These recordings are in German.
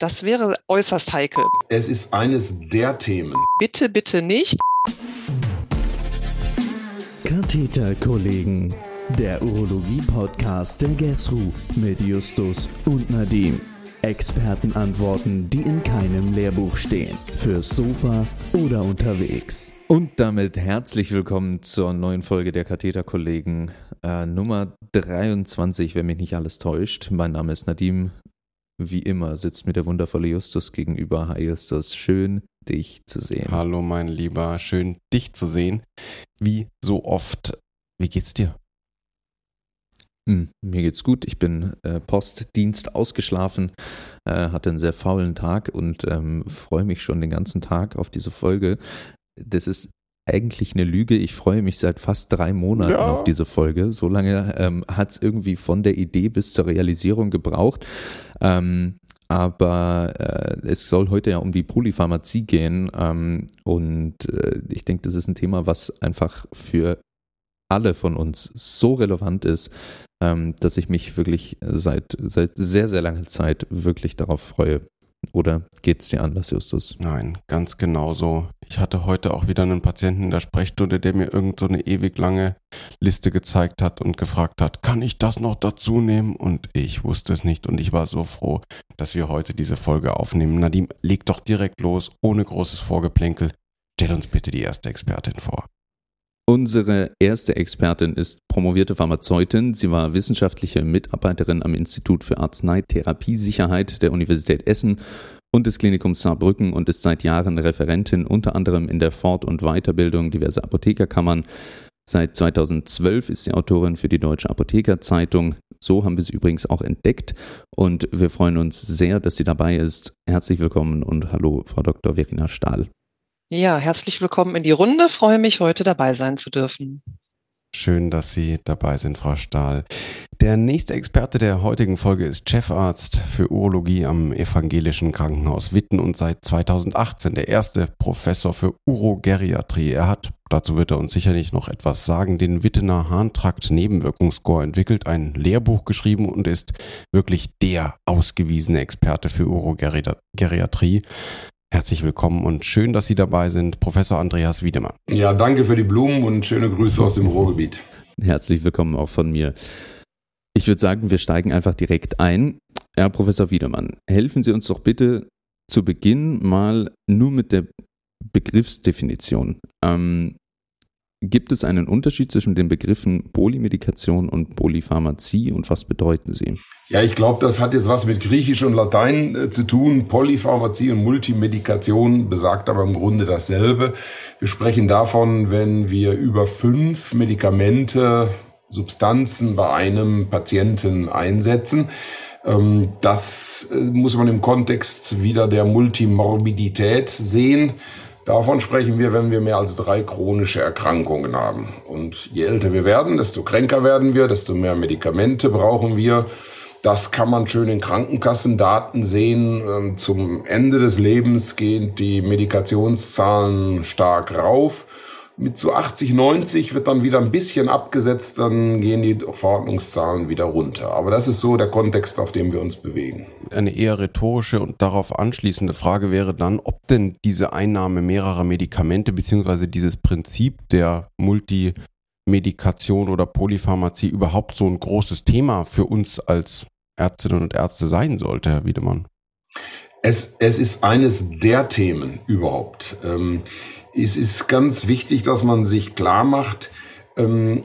Das wäre äußerst heikel. Es ist eines der Themen. Bitte, bitte nicht. Katheterkollegen, der Urologie-Podcast der GESRU mit Justus und Nadim. Expertenantworten, die in keinem Lehrbuch stehen. Fürs Sofa oder unterwegs. Und damit herzlich willkommen zur neuen Folge der Katheterkollegen äh, Nummer 23, wenn mich nicht alles täuscht. Mein Name ist Nadim. Wie immer sitzt mir der wundervolle Justus gegenüber. Hi Justus, schön dich zu sehen. Hallo mein Lieber, schön dich zu sehen. Wie so oft. Wie geht's dir? Hm, mir geht's gut. Ich bin äh, Postdienst ausgeschlafen, äh, hatte einen sehr faulen Tag und ähm, freue mich schon den ganzen Tag auf diese Folge. Das ist eigentlich eine Lüge. Ich freue mich seit fast drei Monaten ja. auf diese Folge. So lange ähm, hat es irgendwie von der Idee bis zur Realisierung gebraucht. Ähm, aber äh, es soll heute ja um die Polypharmazie gehen. Ähm, und äh, ich denke, das ist ein Thema, was einfach für alle von uns so relevant ist, ähm, dass ich mich wirklich seit, seit sehr, sehr langer Zeit wirklich darauf freue, oder geht es dir anders, Justus? Nein, ganz genauso. Ich hatte heute auch wieder einen Patienten in der Sprechstunde, der mir irgend so eine ewig lange Liste gezeigt hat und gefragt hat, kann ich das noch dazu nehmen? Und ich wusste es nicht und ich war so froh, dass wir heute diese Folge aufnehmen. Nadim, leg doch direkt los, ohne großes Vorgeplänkel. Stell uns bitte die erste Expertin vor. Unsere erste Expertin ist promovierte Pharmazeutin. Sie war wissenschaftliche Mitarbeiterin am Institut für Arzneitherapiesicherheit der Universität Essen und des Klinikums Saarbrücken und ist seit Jahren Referentin unter anderem in der Fort- und Weiterbildung diverser Apothekerkammern. Seit 2012 ist sie Autorin für die Deutsche Apothekerzeitung. So haben wir sie übrigens auch entdeckt und wir freuen uns sehr, dass sie dabei ist. Herzlich willkommen und hallo, Frau Dr. Verena Stahl. Ja, herzlich willkommen in die Runde. Freue mich, heute dabei sein zu dürfen. Schön, dass Sie dabei sind, Frau Stahl. Der nächste Experte der heutigen Folge ist Chefarzt für Urologie am Evangelischen Krankenhaus Witten und seit 2018 der erste Professor für Urogeriatrie. Er hat, dazu wird er uns sicherlich noch etwas sagen, den Wittener Harntrakt Nebenwirkungsscore entwickelt, ein Lehrbuch geschrieben und ist wirklich der ausgewiesene Experte für Urogeriatrie. Herzlich willkommen und schön, dass Sie dabei sind, Professor Andreas Wiedemann. Ja, danke für die Blumen und schöne Grüße aus dem Ruhrgebiet. Herzlich willkommen auch von mir. Ich würde sagen, wir steigen einfach direkt ein. Herr Professor Wiedemann, helfen Sie uns doch bitte zu Beginn mal nur mit der Begriffsdefinition. Ähm, gibt es einen Unterschied zwischen den Begriffen Polymedikation und Polypharmazie und was bedeuten sie? Ja, ich glaube, das hat jetzt was mit Griechisch und Latein äh, zu tun. Polypharmazie und Multimedikation besagt aber im Grunde dasselbe. Wir sprechen davon, wenn wir über fünf Medikamente, Substanzen bei einem Patienten einsetzen. Ähm, das äh, muss man im Kontext wieder der Multimorbidität sehen. Davon sprechen wir, wenn wir mehr als drei chronische Erkrankungen haben. Und je älter wir werden, desto kränker werden wir, desto mehr Medikamente brauchen wir. Das kann man schön in Krankenkassendaten sehen. Ähm, zum Ende des Lebens gehen die Medikationszahlen stark rauf. Mit so 80, 90 wird dann wieder ein bisschen abgesetzt, dann gehen die Verordnungszahlen wieder runter. Aber das ist so der Kontext, auf dem wir uns bewegen. Eine eher rhetorische und darauf anschließende Frage wäre dann, ob denn diese Einnahme mehrerer Medikamente beziehungsweise dieses Prinzip der Multi Medikation oder Polypharmazie überhaupt so ein großes Thema für uns als Ärztinnen und Ärzte sein sollte, Herr Wiedemann? Es, es ist eines der Themen überhaupt. Ähm, es ist ganz wichtig, dass man sich klar macht, ähm,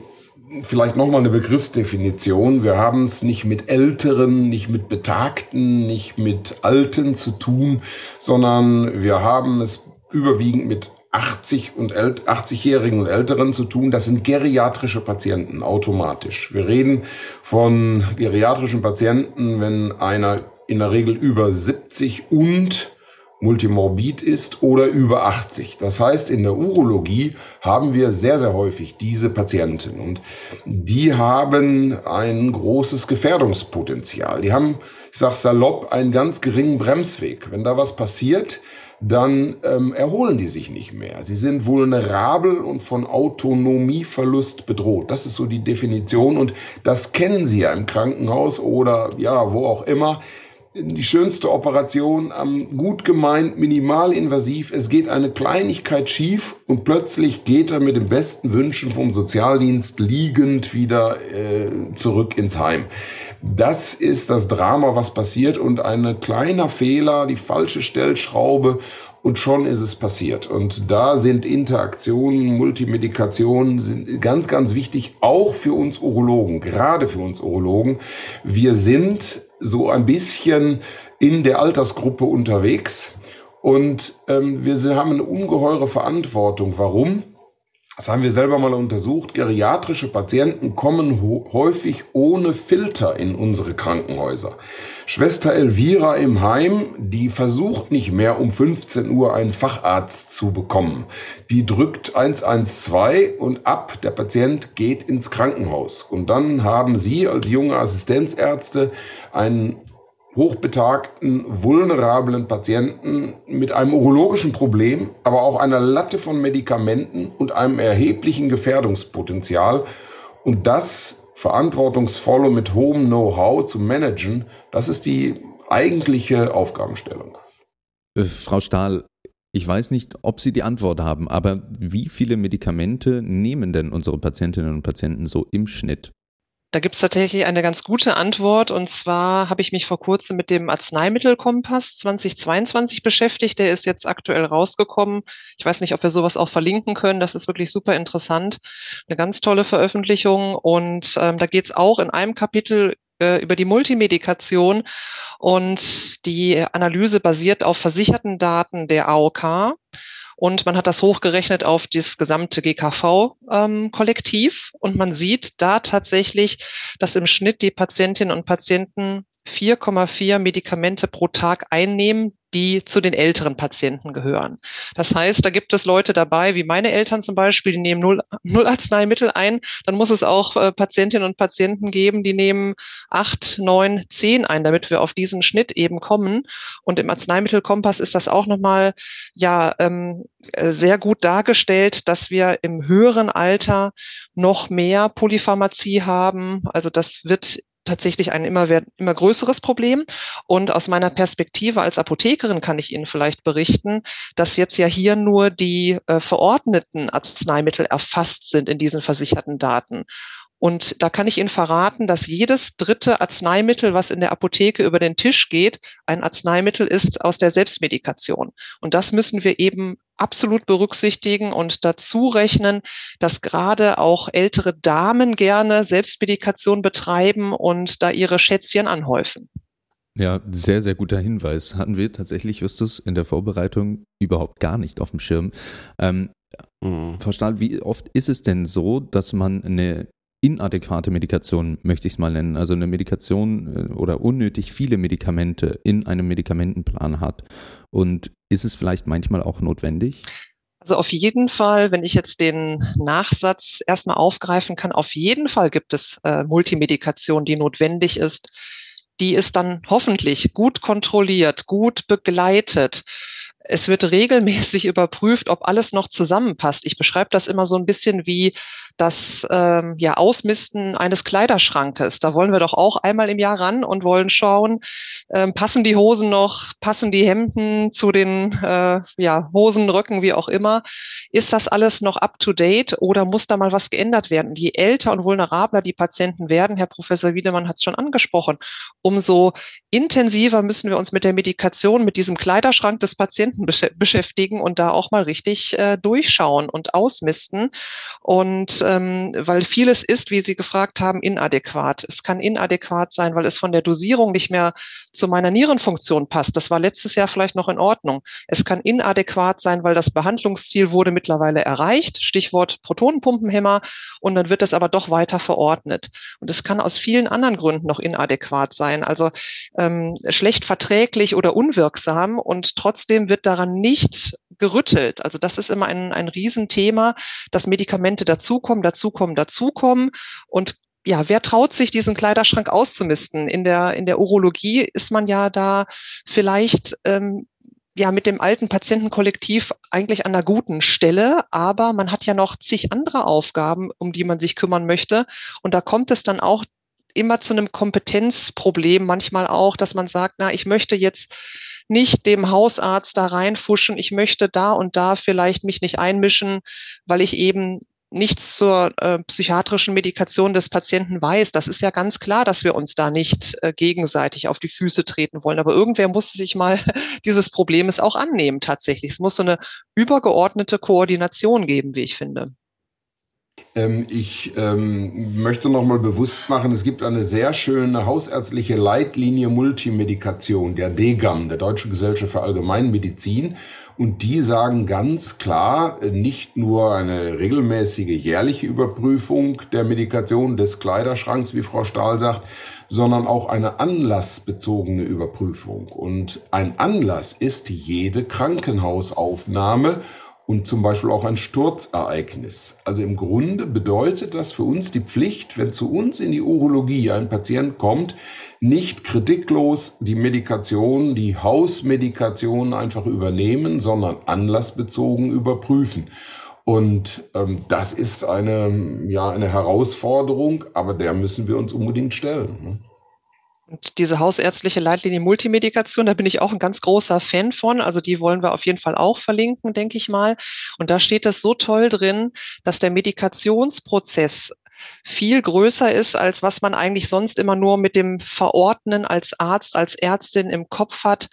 vielleicht nochmal eine Begriffsdefinition. Wir haben es nicht mit Älteren, nicht mit Betagten, nicht mit Alten zu tun, sondern wir haben es überwiegend mit 80 und 80-Jährigen und Älteren zu tun. Das sind geriatrische Patienten automatisch. Wir reden von geriatrischen Patienten, wenn einer in der Regel über 70 und multimorbid ist oder über 80. Das heißt, in der Urologie haben wir sehr, sehr häufig diese Patienten und die haben ein großes Gefährdungspotenzial. Die haben, ich sage salopp, einen ganz geringen Bremsweg. Wenn da was passiert, dann ähm, erholen die sich nicht mehr. Sie sind vulnerabel und von Autonomieverlust bedroht. Das ist so die Definition und das kennen Sie ja im Krankenhaus oder ja, wo auch immer. Die schönste Operation, ähm, gut gemeint, minimalinvasiv. Es geht eine Kleinigkeit schief und plötzlich geht er mit den besten Wünschen vom Sozialdienst liegend wieder äh, zurück ins Heim. Das ist das Drama, was passiert und ein kleiner Fehler, die falsche Stellschraube und schon ist es passiert. Und da sind Interaktionen, Multimedikationen sind ganz, ganz wichtig, auch für uns Urologen, gerade für uns Urologen. Wir sind so ein bisschen in der Altersgruppe unterwegs und ähm, wir haben eine ungeheure Verantwortung. Warum? Das haben wir selber mal untersucht. Geriatrische Patienten kommen häufig ohne Filter in unsere Krankenhäuser. Schwester Elvira im Heim, die versucht nicht mehr um 15 Uhr einen Facharzt zu bekommen. Die drückt 112 und ab, der Patient geht ins Krankenhaus. Und dann haben Sie als junge Assistenzärzte einen hochbetagten, vulnerablen Patienten mit einem urologischen Problem, aber auch einer Latte von Medikamenten und einem erheblichen Gefährdungspotenzial. Und das verantwortungsvoll und mit hohem Know-how zu managen, das ist die eigentliche Aufgabenstellung. Äh, Frau Stahl, ich weiß nicht, ob Sie die Antwort haben, aber wie viele Medikamente nehmen denn unsere Patientinnen und Patienten so im Schnitt? Da gibt es tatsächlich eine ganz gute Antwort. Und zwar habe ich mich vor kurzem mit dem Arzneimittelkompass 2022 beschäftigt. Der ist jetzt aktuell rausgekommen. Ich weiß nicht, ob wir sowas auch verlinken können. Das ist wirklich super interessant. Eine ganz tolle Veröffentlichung. Und ähm, da geht es auch in einem Kapitel äh, über die Multimedikation. Und die Analyse basiert auf versicherten Daten der AOK. Und man hat das hochgerechnet auf das gesamte GKV-Kollektiv. Ähm, und man sieht da tatsächlich, dass im Schnitt die Patientinnen und Patienten 4,4 Medikamente pro Tag einnehmen, die zu den älteren Patienten gehören. Das heißt, da gibt es Leute dabei, wie meine Eltern zum Beispiel, die nehmen null, null Arzneimittel ein. Dann muss es auch äh, Patientinnen und Patienten geben, die nehmen acht, neun, zehn ein, damit wir auf diesen Schnitt eben kommen. Und im Arzneimittelkompass ist das auch nochmal ja ähm, äh, sehr gut dargestellt, dass wir im höheren Alter noch mehr Polypharmazie haben. Also das wird tatsächlich ein immer, immer größeres Problem. Und aus meiner Perspektive als Apothekerin kann ich Ihnen vielleicht berichten, dass jetzt ja hier nur die äh, verordneten Arzneimittel erfasst sind in diesen versicherten Daten. Und da kann ich Ihnen verraten, dass jedes dritte Arzneimittel, was in der Apotheke über den Tisch geht, ein Arzneimittel ist aus der Selbstmedikation. Und das müssen wir eben absolut berücksichtigen und dazu rechnen, dass gerade auch ältere Damen gerne Selbstmedikation betreiben und da ihre Schätzchen anhäufen. Ja, sehr, sehr guter Hinweis. Hatten wir tatsächlich, Justus, in der Vorbereitung überhaupt gar nicht auf dem Schirm. Ähm, mhm. Frau Stahl, wie oft ist es denn so, dass man eine inadäquate Medikation, möchte ich es mal nennen, also eine Medikation äh, oder unnötig viele Medikamente in einem Medikamentenplan hat. Und ist es vielleicht manchmal auch notwendig? Also auf jeden Fall, wenn ich jetzt den Nachsatz erstmal aufgreifen kann, auf jeden Fall gibt es äh, Multimedikation, die notwendig ist. Die ist dann hoffentlich gut kontrolliert, gut begleitet. Es wird regelmäßig überprüft, ob alles noch zusammenpasst. Ich beschreibe das immer so ein bisschen wie das ähm, ja, Ausmisten eines Kleiderschrankes. Da wollen wir doch auch einmal im Jahr ran und wollen schauen, ähm, passen die Hosen noch, passen die Hemden zu den äh, ja, Hosen, Röcken, wie auch immer. Ist das alles noch up-to-date oder muss da mal was geändert werden? Je älter und vulnerabler die Patienten werden, Herr Professor Wiedemann hat es schon angesprochen, umso intensiver müssen wir uns mit der Medikation, mit diesem Kleiderschrank des Patienten besch beschäftigen und da auch mal richtig äh, durchschauen und ausmisten. Und ähm, weil vieles ist, wie Sie gefragt haben, inadäquat. Es kann inadäquat sein, weil es von der Dosierung nicht mehr zu meiner Nierenfunktion passt. Das war letztes Jahr vielleicht noch in Ordnung. Es kann inadäquat sein, weil das Behandlungsziel wurde mittlerweile erreicht. Stichwort Protonenpumpenhemmer. Und dann wird es aber doch weiter verordnet. Und es kann aus vielen anderen Gründen noch inadäquat sein. Also ähm, schlecht verträglich oder unwirksam. Und trotzdem wird daran nicht gerüttelt. Also das ist immer ein, ein Riesenthema, dass Medikamente dazukommen, dazukommen, dazukommen. Und ja, wer traut sich, diesen Kleiderschrank auszumisten? In der, in der Urologie ist man ja da vielleicht ähm, ja mit dem alten Patientenkollektiv eigentlich an einer guten Stelle, aber man hat ja noch zig andere Aufgaben, um die man sich kümmern möchte. Und da kommt es dann auch immer zu einem Kompetenzproblem manchmal auch, dass man sagt, na, ich möchte jetzt nicht dem Hausarzt da reinfuschen, ich möchte da und da vielleicht mich nicht einmischen, weil ich eben nichts zur äh, psychiatrischen Medikation des Patienten weiß. Das ist ja ganz klar, dass wir uns da nicht äh, gegenseitig auf die Füße treten wollen. Aber irgendwer muss sich mal dieses Problems auch annehmen tatsächlich. Es muss so eine übergeordnete Koordination geben, wie ich finde. Ähm, ich ähm, möchte nochmal bewusst machen, es gibt eine sehr schöne hausärztliche Leitlinie Multimedikation, der DGAM, der Deutsche Gesellschaft für Allgemeinmedizin. Und die sagen ganz klar, nicht nur eine regelmäßige jährliche Überprüfung der Medikation des Kleiderschranks, wie Frau Stahl sagt, sondern auch eine anlassbezogene Überprüfung. Und ein Anlass ist jede Krankenhausaufnahme und zum Beispiel auch ein Sturzereignis. Also im Grunde bedeutet das für uns die Pflicht, wenn zu uns in die Urologie ein Patient kommt, nicht kritiklos die Medikation, die Hausmedikation einfach übernehmen, sondern anlassbezogen überprüfen. Und ähm, das ist eine, ja, eine Herausforderung, aber der müssen wir uns unbedingt stellen. Ne? Und diese hausärztliche Leitlinie Multimedikation, da bin ich auch ein ganz großer Fan von. Also die wollen wir auf jeden Fall auch verlinken, denke ich mal. Und da steht es so toll drin, dass der Medikationsprozess viel größer ist, als was man eigentlich sonst immer nur mit dem Verordnen als Arzt, als Ärztin im Kopf hat.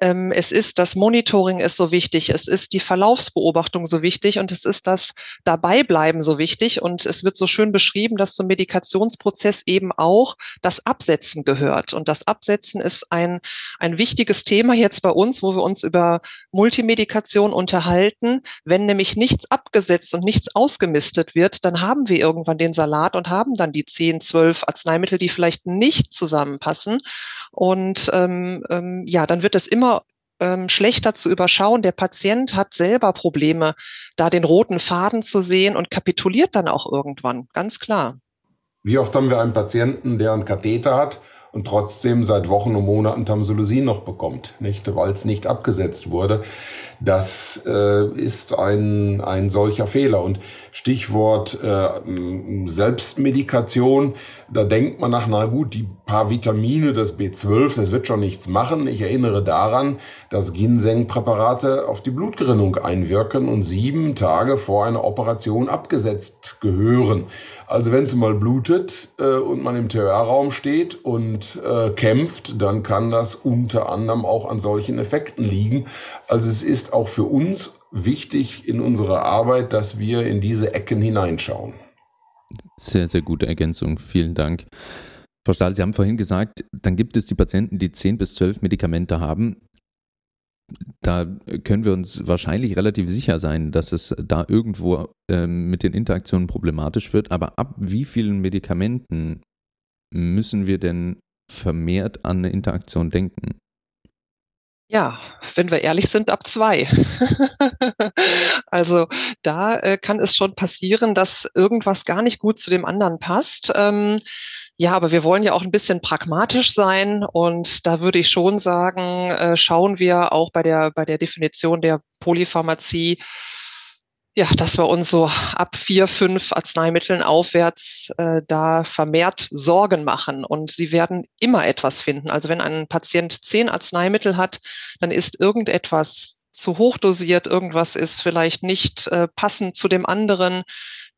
Ähm, es ist das Monitoring ist so wichtig, es ist die Verlaufsbeobachtung so wichtig und es ist das Dabeibleiben so wichtig. Und es wird so schön beschrieben, dass zum Medikationsprozess eben auch das Absetzen gehört. Und das Absetzen ist ein, ein wichtiges Thema jetzt bei uns, wo wir uns über Multimedikation unterhalten. Wenn nämlich nichts abgesetzt und nichts ausgemistet wird, dann haben wir irgendwann den Salat Salat und haben dann die 10, 12 Arzneimittel, die vielleicht nicht zusammenpassen. Und ähm, ähm, ja, dann wird es immer ähm, schlechter zu überschauen. Der Patient hat selber Probleme, da den roten Faden zu sehen und kapituliert dann auch irgendwann, ganz klar. Wie oft haben wir einen Patienten, der einen Katheter hat und trotzdem seit Wochen und Monaten Tamsulosin noch bekommt, nicht, weil es nicht abgesetzt wurde. Das äh, ist ein, ein solcher Fehler. Und Stichwort äh, Selbstmedikation, da denkt man nach, na gut, die paar Vitamine, das B12, das wird schon nichts machen. Ich erinnere daran, dass Ginseng-Präparate auf die Blutgerinnung einwirken und sieben Tage vor einer Operation abgesetzt gehören. Also wenn es mal blutet äh, und man im TR-Raum steht und äh, kämpft, dann kann das unter anderem auch an solchen Effekten liegen. Also es ist auch für uns wichtig in unserer Arbeit, dass wir in diese Ecken hineinschauen. Sehr, sehr gute Ergänzung. Vielen Dank. Frau Stahl, Sie haben vorhin gesagt, dann gibt es die Patienten, die 10 bis 12 Medikamente haben da können wir uns wahrscheinlich relativ sicher sein, dass es da irgendwo ähm, mit den Interaktionen problematisch wird. Aber ab wie vielen Medikamenten müssen wir denn vermehrt an eine Interaktion denken? Ja, wenn wir ehrlich sind, ab zwei. also da äh, kann es schon passieren, dass irgendwas gar nicht gut zu dem anderen passt. Ähm, ja, aber wir wollen ja auch ein bisschen pragmatisch sein und da würde ich schon sagen, äh, schauen wir auch bei der, bei der Definition der Polypharmazie, ja, dass wir uns so ab vier, fünf Arzneimitteln aufwärts äh, da vermehrt Sorgen machen. Und sie werden immer etwas finden. Also wenn ein Patient zehn Arzneimittel hat, dann ist irgendetwas zu hoch dosiert, irgendwas ist vielleicht nicht äh, passend zu dem anderen.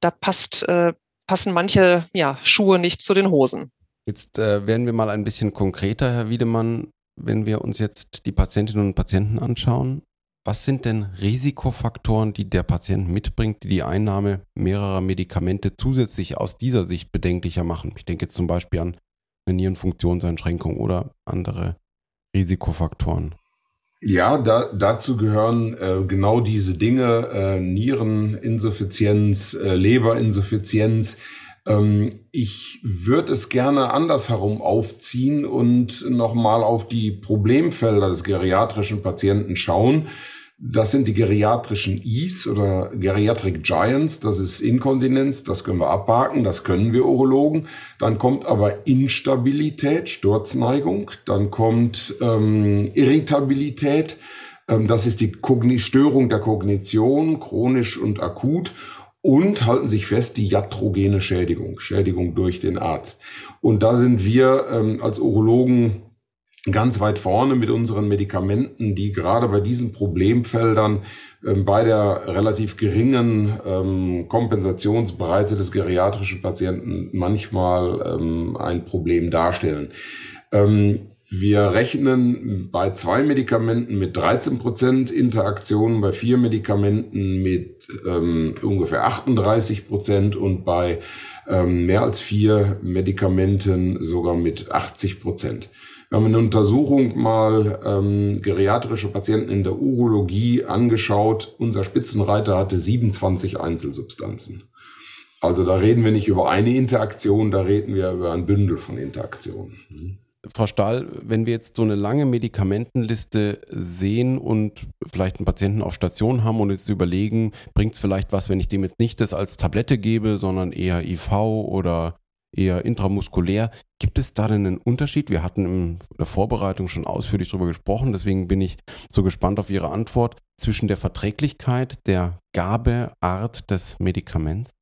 Da passt äh, passen manche ja, Schuhe nicht zu den Hosen. Jetzt äh, werden wir mal ein bisschen konkreter, Herr Wiedemann, wenn wir uns jetzt die Patientinnen und Patienten anschauen. Was sind denn Risikofaktoren, die der Patient mitbringt, die die Einnahme mehrerer Medikamente zusätzlich aus dieser Sicht bedenklicher machen? Ich denke jetzt zum Beispiel an eine Nierenfunktionseinschränkung oder andere Risikofaktoren. Ja, da, dazu gehören äh, genau diese Dinge, äh, Niereninsuffizienz, äh, Leberinsuffizienz. Ähm, ich würde es gerne andersherum aufziehen und nochmal auf die Problemfelder des geriatrischen Patienten schauen. Das sind die geriatrischen Is oder Geriatric Giants. Das ist Inkontinenz, das können wir abhaken, das können wir Urologen. Dann kommt aber Instabilität, Sturzneigung. Dann kommt ähm, Irritabilität. Ähm, das ist die Kogni Störung der Kognition, chronisch und akut. und halten sich fest, die iatrogene Schädigung, Schädigung durch den Arzt. Und da sind wir ähm, als Urologen ganz weit vorne mit unseren Medikamenten, die gerade bei diesen Problemfeldern ähm, bei der relativ geringen ähm, Kompensationsbreite des geriatrischen Patienten manchmal ähm, ein Problem darstellen. Ähm, wir rechnen bei zwei Medikamenten mit 13 Prozent Interaktion, bei vier Medikamenten mit ähm, ungefähr 38 Prozent und bei ähm, mehr als vier Medikamenten sogar mit 80 Prozent. Wir haben eine Untersuchung mal ähm, geriatrische Patienten in der Urologie angeschaut. Unser Spitzenreiter hatte 27 Einzelsubstanzen. Also da reden wir nicht über eine Interaktion, da reden wir über ein Bündel von Interaktionen. Frau Stahl, wenn wir jetzt so eine lange Medikamentenliste sehen und vielleicht einen Patienten auf Station haben und jetzt überlegen, bringt es vielleicht was, wenn ich dem jetzt nicht das als Tablette gebe, sondern eher IV oder eher intramuskulär. Gibt es da denn einen Unterschied? Wir hatten in der Vorbereitung schon ausführlich darüber gesprochen, deswegen bin ich so gespannt auf Ihre Antwort zwischen der Verträglichkeit, der Gabeart des Medikaments.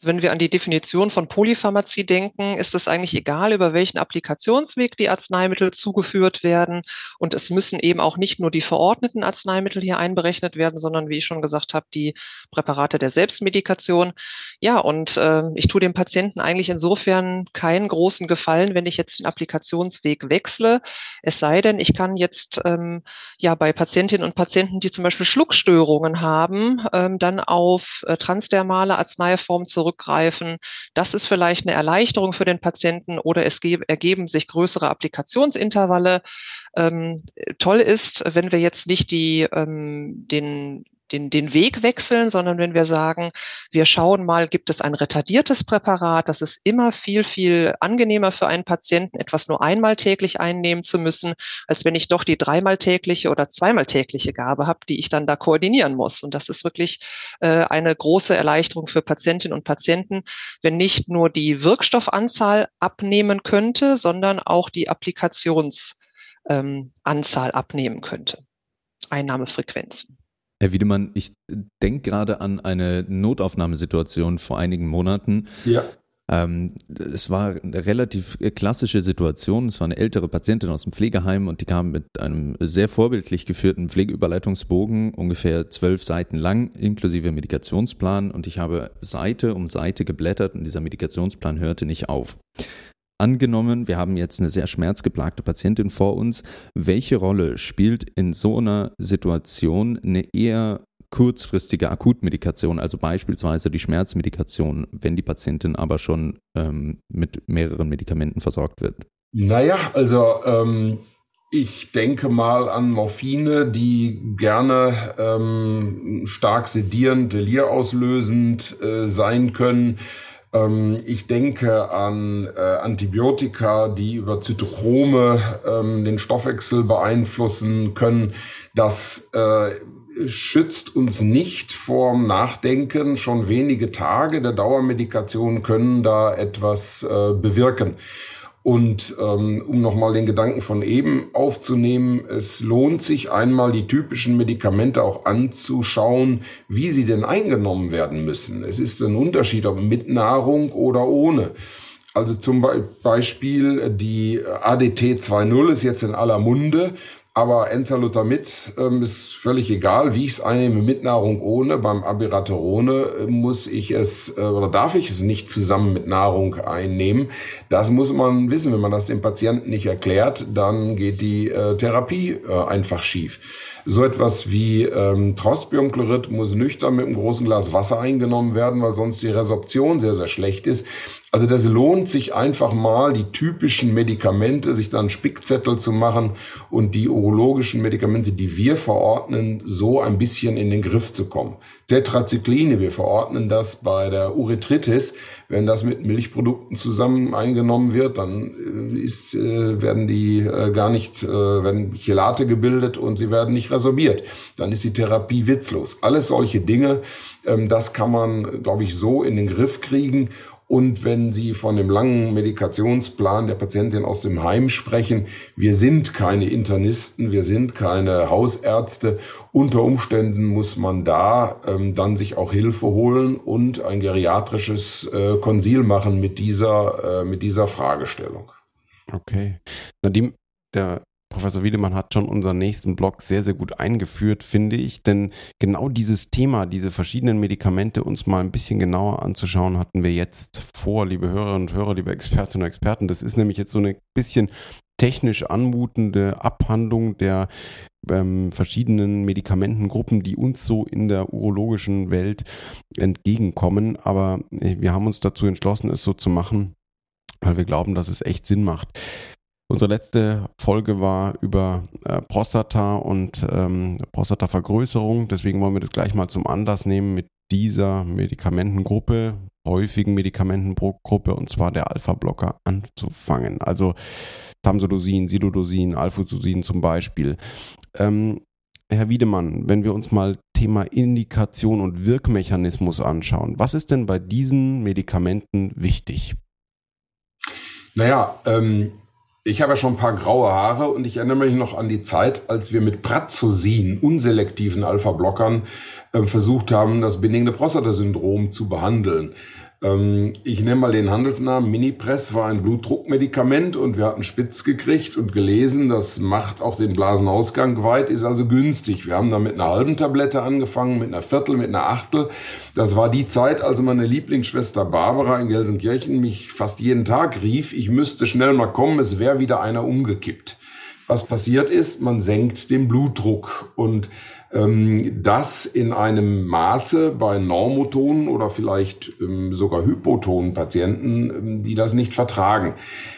Wenn wir an die Definition von Polypharmazie denken, ist es eigentlich egal, über welchen Applikationsweg die Arzneimittel zugeführt werden. Und es müssen eben auch nicht nur die verordneten Arzneimittel hier einberechnet werden, sondern wie ich schon gesagt habe, die Präparate der Selbstmedikation. Ja, und äh, ich tue dem Patienten eigentlich insofern keinen großen Gefallen, wenn ich jetzt den Applikationsweg wechsle. Es sei denn, ich kann jetzt ähm, ja bei Patientinnen und Patienten, die zum Beispiel Schluckstörungen haben, ähm, dann auf äh, transdermale Arzneiformen zurück zurückgreifen. Das ist vielleicht eine Erleichterung für den Patienten oder es ergeben sich größere Applikationsintervalle. Ähm, toll ist, wenn wir jetzt nicht die, ähm, den den, den Weg wechseln, sondern wenn wir sagen, wir schauen mal, gibt es ein retardiertes Präparat, das ist immer viel, viel angenehmer für einen Patienten, etwas nur einmal täglich einnehmen zu müssen, als wenn ich doch die dreimal tägliche oder zweimal tägliche Gabe habe, die ich dann da koordinieren muss. Und das ist wirklich äh, eine große Erleichterung für Patientinnen und Patienten, wenn nicht nur die Wirkstoffanzahl abnehmen könnte, sondern auch die Applikationsanzahl ähm, abnehmen könnte. Einnahmefrequenzen. Herr Wiedemann, ich denke gerade an eine Notaufnahmesituation vor einigen Monaten. Ja. Ähm, es war eine relativ klassische Situation. Es war eine ältere Patientin aus dem Pflegeheim und die kam mit einem sehr vorbildlich geführten Pflegeüberleitungsbogen, ungefähr zwölf Seiten lang, inklusive Medikationsplan. Und ich habe Seite um Seite geblättert und dieser Medikationsplan hörte nicht auf. Angenommen, wir haben jetzt eine sehr schmerzgeplagte Patientin vor uns. Welche Rolle spielt in so einer Situation eine eher kurzfristige Akutmedikation, also beispielsweise die Schmerzmedikation, wenn die Patientin aber schon ähm, mit mehreren Medikamenten versorgt wird? Naja, also ähm, ich denke mal an Morphine, die gerne ähm, stark sedierend, delirauslösend äh, sein können. Ähm, ich denke an äh, Antibiotika, die über Zytochrome ähm, den Stoffwechsel beeinflussen können. Das äh, schützt uns nicht vorm Nachdenken. Schon wenige Tage der Dauermedikation können da etwas äh, bewirken. Und ähm, um nochmal den Gedanken von eben aufzunehmen, es lohnt sich einmal die typischen Medikamente auch anzuschauen, wie sie denn eingenommen werden müssen. Es ist ein Unterschied, ob mit Nahrung oder ohne. Also zum Beispiel die ADT 2.0 ist jetzt in aller Munde aber Enzalutamid ähm, ist völlig egal, wie ich es einnehme, mit Nahrung ohne. Beim Abiraterone äh, muss ich es äh, oder darf ich es nicht zusammen mit Nahrung einnehmen. Das muss man wissen. Wenn man das dem Patienten nicht erklärt, dann geht die äh, Therapie äh, einfach schief. So etwas wie ähm, Trospiumchlorid muss nüchtern mit einem großen Glas Wasser eingenommen werden, weil sonst die Resorption sehr, sehr schlecht ist. Also das lohnt sich einfach mal, die typischen Medikamente, sich dann Spickzettel zu machen und die urologischen Medikamente, die wir verordnen, so ein bisschen in den Griff zu kommen. Tetrazykline, wir verordnen das bei der Urethritis. Wenn das mit Milchprodukten zusammen eingenommen wird, dann äh, ist, äh, werden die äh, gar nicht, werden Chelate gebildet und sie werden nicht resorbiert. Dann ist die Therapie witzlos. Alles solche Dinge, ähm, das kann man, glaube ich, so in den Griff kriegen Und wenn Sie von dem langen Medikationsplan der Patientin aus dem Heim sprechen, wir sind keine Internisten, wir sind keine Hausärzte. Unter Umständen muss man da ähm, dann sich auch Hilfe holen und ein geriatrisches äh, Konsil machen mit dieser, äh, mit dieser Fragestellung. Okay. Nadim, der Professor Wiedemann hat schon unseren nächsten Blog sehr, sehr gut eingeführt, finde ich. Denn genau dieses Thema, diese verschiedenen Medikamente uns mal ein bisschen genauer anzuschauen, hatten wir jetzt vor, liebe Hörerinnen und Hörer, liebe Expertinnen und Experten. Das ist nämlich jetzt so eine bisschen technisch anmutende Abhandlung der ähm, verschiedenen Medikamentengruppen, die uns so in der urologischen Welt entgegenkommen. Aber äh, wir haben uns dazu entschlossen, es so zu machen, weil wir glauben, dass es echt Sinn macht. Unsere letzte Folge war über äh, Prostata und ähm, Prostatavergrößerung. Deswegen wollen wir das gleich mal zum Anlass nehmen, mit dieser Medikamentengruppe, häufigen Medikamentengruppe, und zwar der Alpha-Blocker anzufangen. Also Tamsulosin, Silodosin, Alfuzosin zum Beispiel. Ähm, Herr Wiedemann, wenn wir uns mal Thema Indikation und Wirkmechanismus anschauen, was ist denn bei diesen Medikamenten wichtig? Naja, ähm, ich habe ja schon ein paar graue Haare und ich erinnere mich noch an die Zeit, als wir mit Prazosin, unselektiven Alpha-Blockern, äh, versucht haben, das benigne Prostata-Syndrom zu behandeln. Ähm, ich nenne mal den Handelsnamen. Minipress war ein Blutdruckmedikament und wir hatten spitz gekriegt und gelesen, das macht auch den Blasenausgang weit, ist also günstig. Wir haben da mit einer halben Tablette angefangen, mit einer Viertel, mit einer Achtel. Das war die Zeit, als meine Lieblingsschwester Barbara in Gelsenkirchen mich fast jeden Tag rief, ich müsste schnell mal kommen, es wäre wieder einer umgekippt. Was passiert ist, man senkt den Blutdruck und ähm, das in einem Maße bei normotonen oder vielleicht ähm, sogar hypotonen Patienten, ähm, die das nicht vertragen.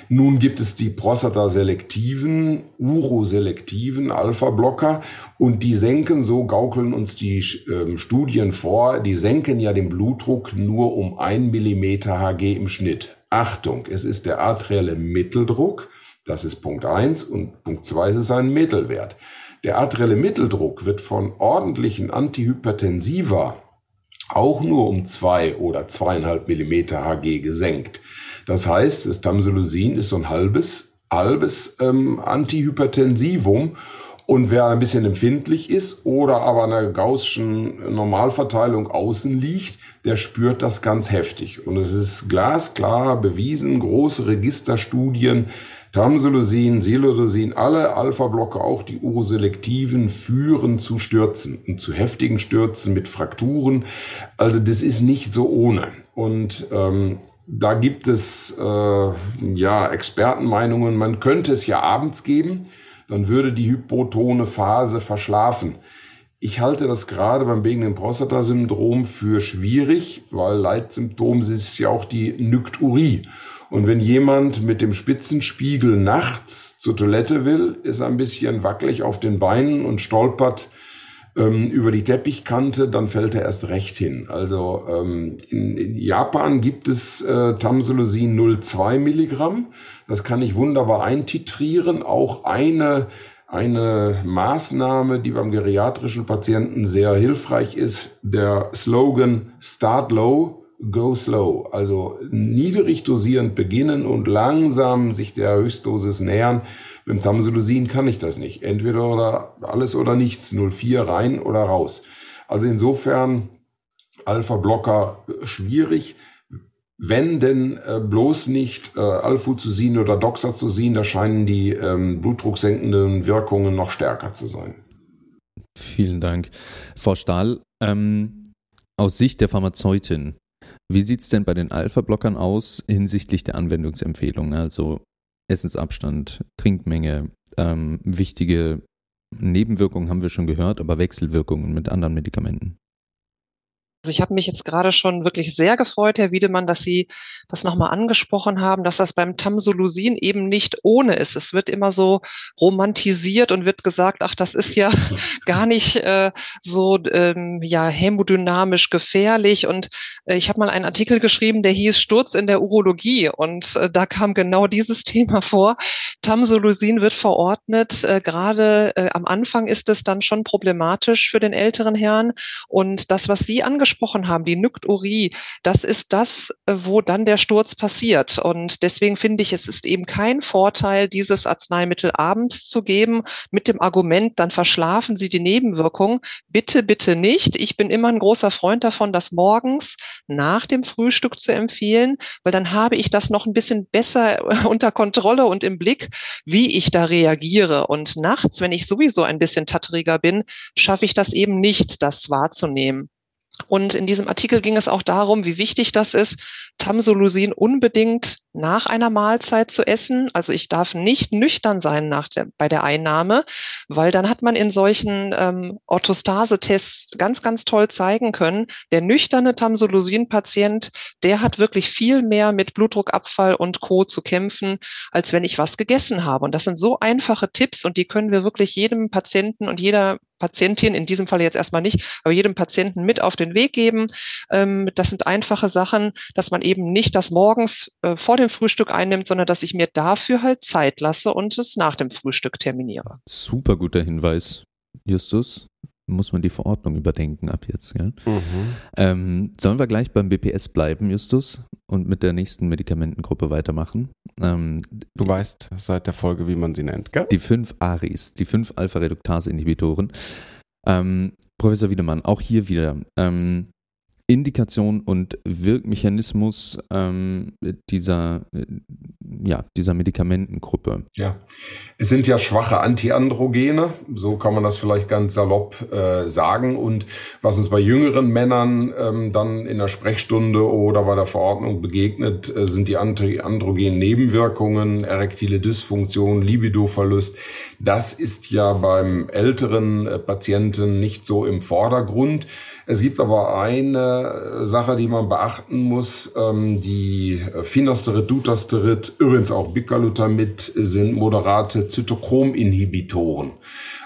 Nun gibt es die prostataselektiven, uroselektiven Alpha-Blocker und die senken, so gaukeln uns die äh, Studien vor, die senken ja den Blutdruck nur um ein Millimeter Hg im Schnitt. Achtung, es ist der arterielle Mitteldruck, das ist Punkt eins und Punkt zwei ist ein Mittelwert. Der arterielle Mitteldruck wird von ordentlichen Antihypertensiva auch nur um zwei oder zweieinhalb Millimeter Hg gesenkt. Das heißt, das Tamsulosin ist so ein halbes, halbes ähm, Antihypertensivum. Und wer ein bisschen empfindlich ist oder aber einer gaußschen Normalverteilung außen liegt, der spürt das ganz heftig. Und es ist glasklar bewiesen, große Registerstudien, Tamsulosin, Silodosin, alle Alpha-Blocker, auch die uroselektiven, führen zu Stürzen und zu heftigen Stürzen mit Frakturen. Also das ist nicht so ohne. Und ähm, da gibt es äh, ja Expertenmeinungen, man könnte es ja abends geben, dann würde die hypotone Phase verschlafen. Ich halte das gerade beim benignen Prostata-Syndrom für schwierig, weil Leitsymptom ist ja auch die Nykturie. Und wenn jemand mit dem Spitzenspiegel nachts zur Toilette will, ist er ein bisschen wackelig auf den Beinen und stolpert ähm, über die Teppichkante, dann fällt er erst recht hin. Also ähm, in, in, Japan gibt es äh, Tamsulosin 0,2 Milligramm. Das kann ich wunderbar eintitrieren. Auch eine eine Maßnahme, die beim geriatrischen Patienten sehr hilfreich ist, der Slogan Start Low, go slow, also niedrig dosierend beginnen und langsam sich der Höchstdosis nähern. Mit Tamsulosin kann ich das nicht. Entweder oder alles oder nichts, 0,4 rein oder raus. Also insofern Alpha-Blocker schwierig. Wenn denn äh, bloß nicht äh, Alfuzosin oder Doxazosin, da scheinen die ähm, blutdrucksenkenden Wirkungen noch stärker zu sein. Vielen Dank. Frau Stahl, ähm, aus Sicht der Pharmazeutin, wie sieht es denn bei den Alpha-Blockern aus hinsichtlich der Anwendungsempfehlungen? Also Essensabstand, Trinkmenge, ähm, wichtige Nebenwirkungen haben wir schon gehört, aber Wechselwirkungen mit anderen Medikamenten. Also ich habe mich jetzt gerade schon wirklich sehr gefreut, Herr Wiedemann, dass Sie das nochmal angesprochen haben, dass das beim Tamsulosin eben nicht ohne ist. Es wird immer so romantisiert und wird gesagt, ach, das ist ja gar nicht äh, so ähm, ja hämodynamisch gefährlich. Und äh, ich habe mal einen Artikel geschrieben, der hieß Sturz in der Urologie und äh, da kam genau dieses Thema vor. Tamsulosin wird verordnet. Äh, gerade äh, am Anfang ist es dann schon problematisch für den älteren Herrn. Und das, was Sie angesprochen angesprochen haben, die Nykturie, das ist das, äh, wo dann der Sturz passiert. Und deswegen finde ich, es ist eben kein Vorteil, dieses Arzneimittel abends zu geben mit dem Argument, dann verschlafen Sie die Nebenwirkungen. Bitte, bitte nicht. Ich bin immer ein großer Freund davon, das morgens nach dem Frühstück zu empfehlen, weil dann habe ich das noch ein bisschen besser unter Kontrolle und im Blick, wie ich da reagiere. Und nachts, wenn ich sowieso ein bisschen tatteriger bin, schaffe ich das eben nicht, das wahrzunehmen. Und in diesem Artikel ging es auch darum, wie wichtig das ist, Tamsolusin unbedingt nach einer Mahlzeit zu essen. Also ich darf nicht nüchtern sein nach der, bei der Einnahme, weil dann hat man in solchen ähm, Orthostase-Tests ganz, ganz toll zeigen können, der nüchterne Tamsolusin-Patient, der hat wirklich viel mehr mit Blutdruckabfall und Co. zu kämpfen, als wenn ich was gegessen habe. Und das sind so einfache Tipps und die können wir wirklich jedem Patienten und jeder Patientin, in diesem Fall jetzt erstmal nicht, aber jedem Patienten mit auf den Weg geben. Ähm, das sind einfache Sachen, dass man eben nicht das morgens äh, vor dem Frühstück einnimmt, sondern dass ich mir dafür halt Zeit lasse und es nach dem Frühstück terminiere. Super guter Hinweis, Justus muss man die Verordnung überdenken ab jetzt. Gell? Mhm. Ähm, sollen wir gleich beim BPS bleiben, Justus, und mit der nächsten Medikamentengruppe weitermachen? Ähm, du weißt seit der Folge, wie man sie nennt, gell? Die fünf ARIs, die fünf Alpha-Reduktase-Inhibitoren. Ähm, Professor Wiedemann, auch hier wieder. Ähm, Indikation und Wirkmechanismus ähm, dieser, ja, dieser Medikamentengruppe. Ja, es sind ja schwache Antiandrogene, so kann man das vielleicht ganz salopp äh, sagen. Und was uns bei jüngeren Männern ähm, dann in der Sprechstunde oder bei der Verordnung begegnet, äh, sind die antiandrogenen Nebenwirkungen, erektile Dysfunktion, Libidoverlust. Das ist ja beim älteren äh, Patienten nicht so im Vordergrund. Es gibt aber eine Sache, die man beachten muss. Ähm, die Finasterid, Dutasterid, übrigens auch Bicalutamid sind moderate Zytochrom-Inhibitoren.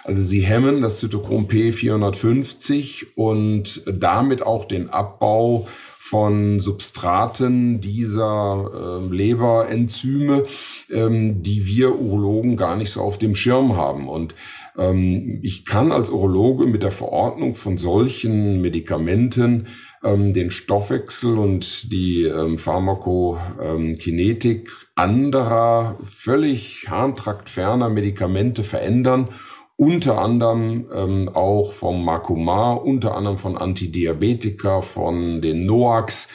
Also sie hemmen das Zytochrom P450 und damit auch den Abbau von Substraten dieser äh, Leberenzyme, ähm, die wir Urologen gar nicht so auf dem Schirm haben. Und ich kann als Urologe mit der Verordnung von solchen Medikamenten ähm, den Stoffwechsel und die ähm, Pharmakokinetik anderer, völlig harntraktferner Medikamente verändern unter anderem ähm, auch vom Makumar, unter anderem von Antidiabetika, von den NOACs.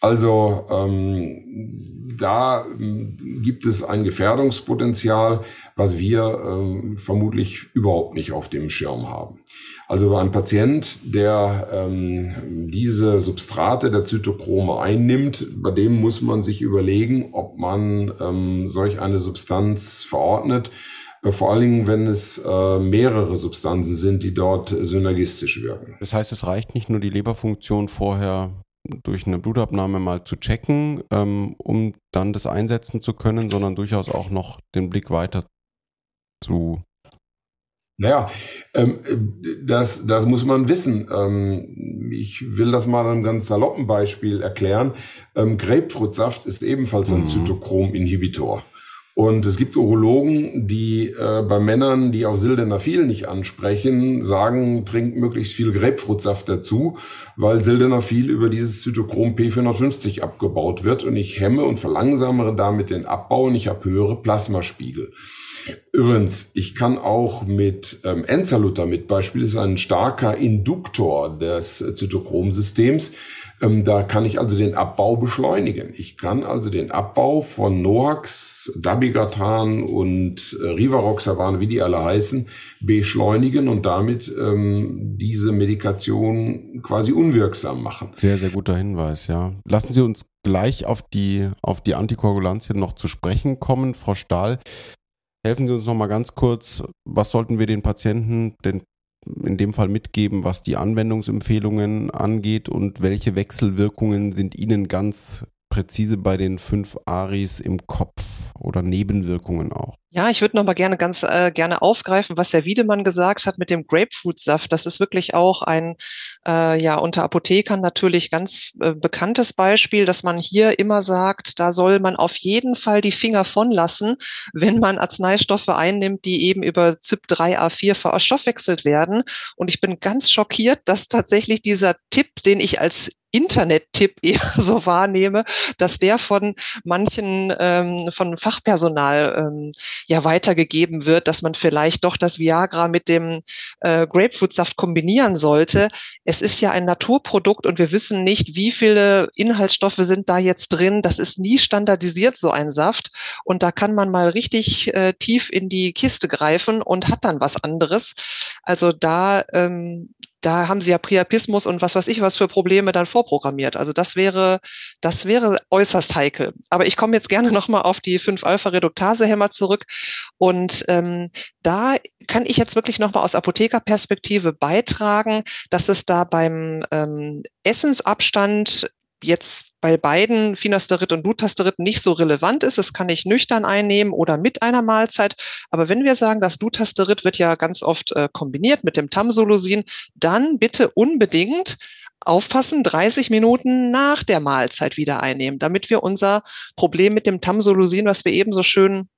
Also ähm, da ähm, gibt es ein Gefährdungspotenzial, was wir ähm, vermutlich überhaupt nicht auf dem Schirm haben. Also ein Patient, der ähm, diese Substrate der Zytochrome einnimmt, bei dem muss man sich überlegen, ob man ähm, solch eine Substanz verordnet. Äh, vor allen Dingen, wenn es äh, mehrere Substanzen sind, die dort synergistisch wirken. Das heißt, es reicht nicht nur die Leberfunktion vorher durch eine Blutabnahme mal zu checken, ähm, um dann das einsetzen zu können, sondern durchaus auch noch den Blick weiter zu. Naja, ähm, das, das muss man wissen. Ähm, ich will das mal an einem ganz saloppen Beispiel erklären. Ähm, Grapefruitsaft ist ebenfalls ein mhm. Zytochrom-Inhibitor. Und es gibt Urologen, die äh, bei Männern, die auf Sildenafil nicht ansprechen, sagen, trinkt möglichst viel Grapefruitsaft dazu, weil Sildenafil über dieses Zytochrom P450 abgebaut wird und ich hemme und verlangsamere damit den Abbau und ich habe höhere Plasmaspiegel. Übrigens, ich kann auch mit ähm, Enzalutamid beispielsweise ein starker Induktor des Zytochromsystems ähm, da kann ich also den Abbau beschleunigen. Ich kann also den Abbau von Noax, Dabigatran und äh, Rivaroxaban, wie die alle heißen, beschleunigen und damit ähm, diese Medikation quasi unwirksam machen. Sehr, sehr guter Hinweis, ja. Lassen Sie uns gleich auf die, auf die Antikoagulantien noch zu sprechen kommen. Frau Stahl, helfen Sie uns noch mal ganz kurz, was sollten wir den Patienten, den in dem Fall mitgeben, was die Anwendungsempfehlungen angeht und welche Wechselwirkungen sind Ihnen ganz präzise bei den fünf ARIs im Kopf oder Nebenwirkungen auch? Ja, ich würde noch mal gerne ganz äh, gerne aufgreifen, was der Wiedemann gesagt hat mit dem Grapefruitsaft. Das ist wirklich auch ein äh, ja unter Apothekern natürlich ganz äh, bekanntes Beispiel, dass man hier immer sagt, da soll man auf jeden Fall die Finger von lassen, wenn man Arzneistoffe einnimmt, die eben über ZYP3A4 verstoffwechselt werden. Und ich bin ganz schockiert, dass tatsächlich dieser Tipp, den ich als Internet-Tipp eher so wahrnehme, dass der von manchen, ähm, von Fachpersonal ähm, ja weitergegeben wird, dass man vielleicht doch das Viagra mit dem äh, Grapefruitsaft kombinieren sollte. Es ist ja ein Naturprodukt und wir wissen nicht, wie viele Inhaltsstoffe sind da jetzt drin. Das ist nie standardisiert, so ein Saft. Und da kann man mal richtig äh, tief in die Kiste greifen und hat dann was anderes. Also da ähm, da haben sie ja Priapismus und was weiß ich was für Probleme dann vorprogrammiert. Also das wäre, das wäre äußerst heikel. Aber ich komme jetzt gerne nochmal auf die 5-Alpha-Reduktase-Hämmer zurück. Und ähm, da kann ich jetzt wirklich nochmal aus Apothekerperspektive beitragen, dass es da beim ähm, Essensabstand jetzt bei beiden Finasterid und Dutasterid nicht so relevant ist. Das kann ich nüchtern einnehmen oder mit einer Mahlzeit. Aber wenn wir sagen, das Dutasterid wird ja ganz oft äh, kombiniert mit dem Tamsolosin, dann bitte unbedingt aufpassen, 30 Minuten nach der Mahlzeit wieder einnehmen, damit wir unser Problem mit dem Tamsolosin, was wir eben so schön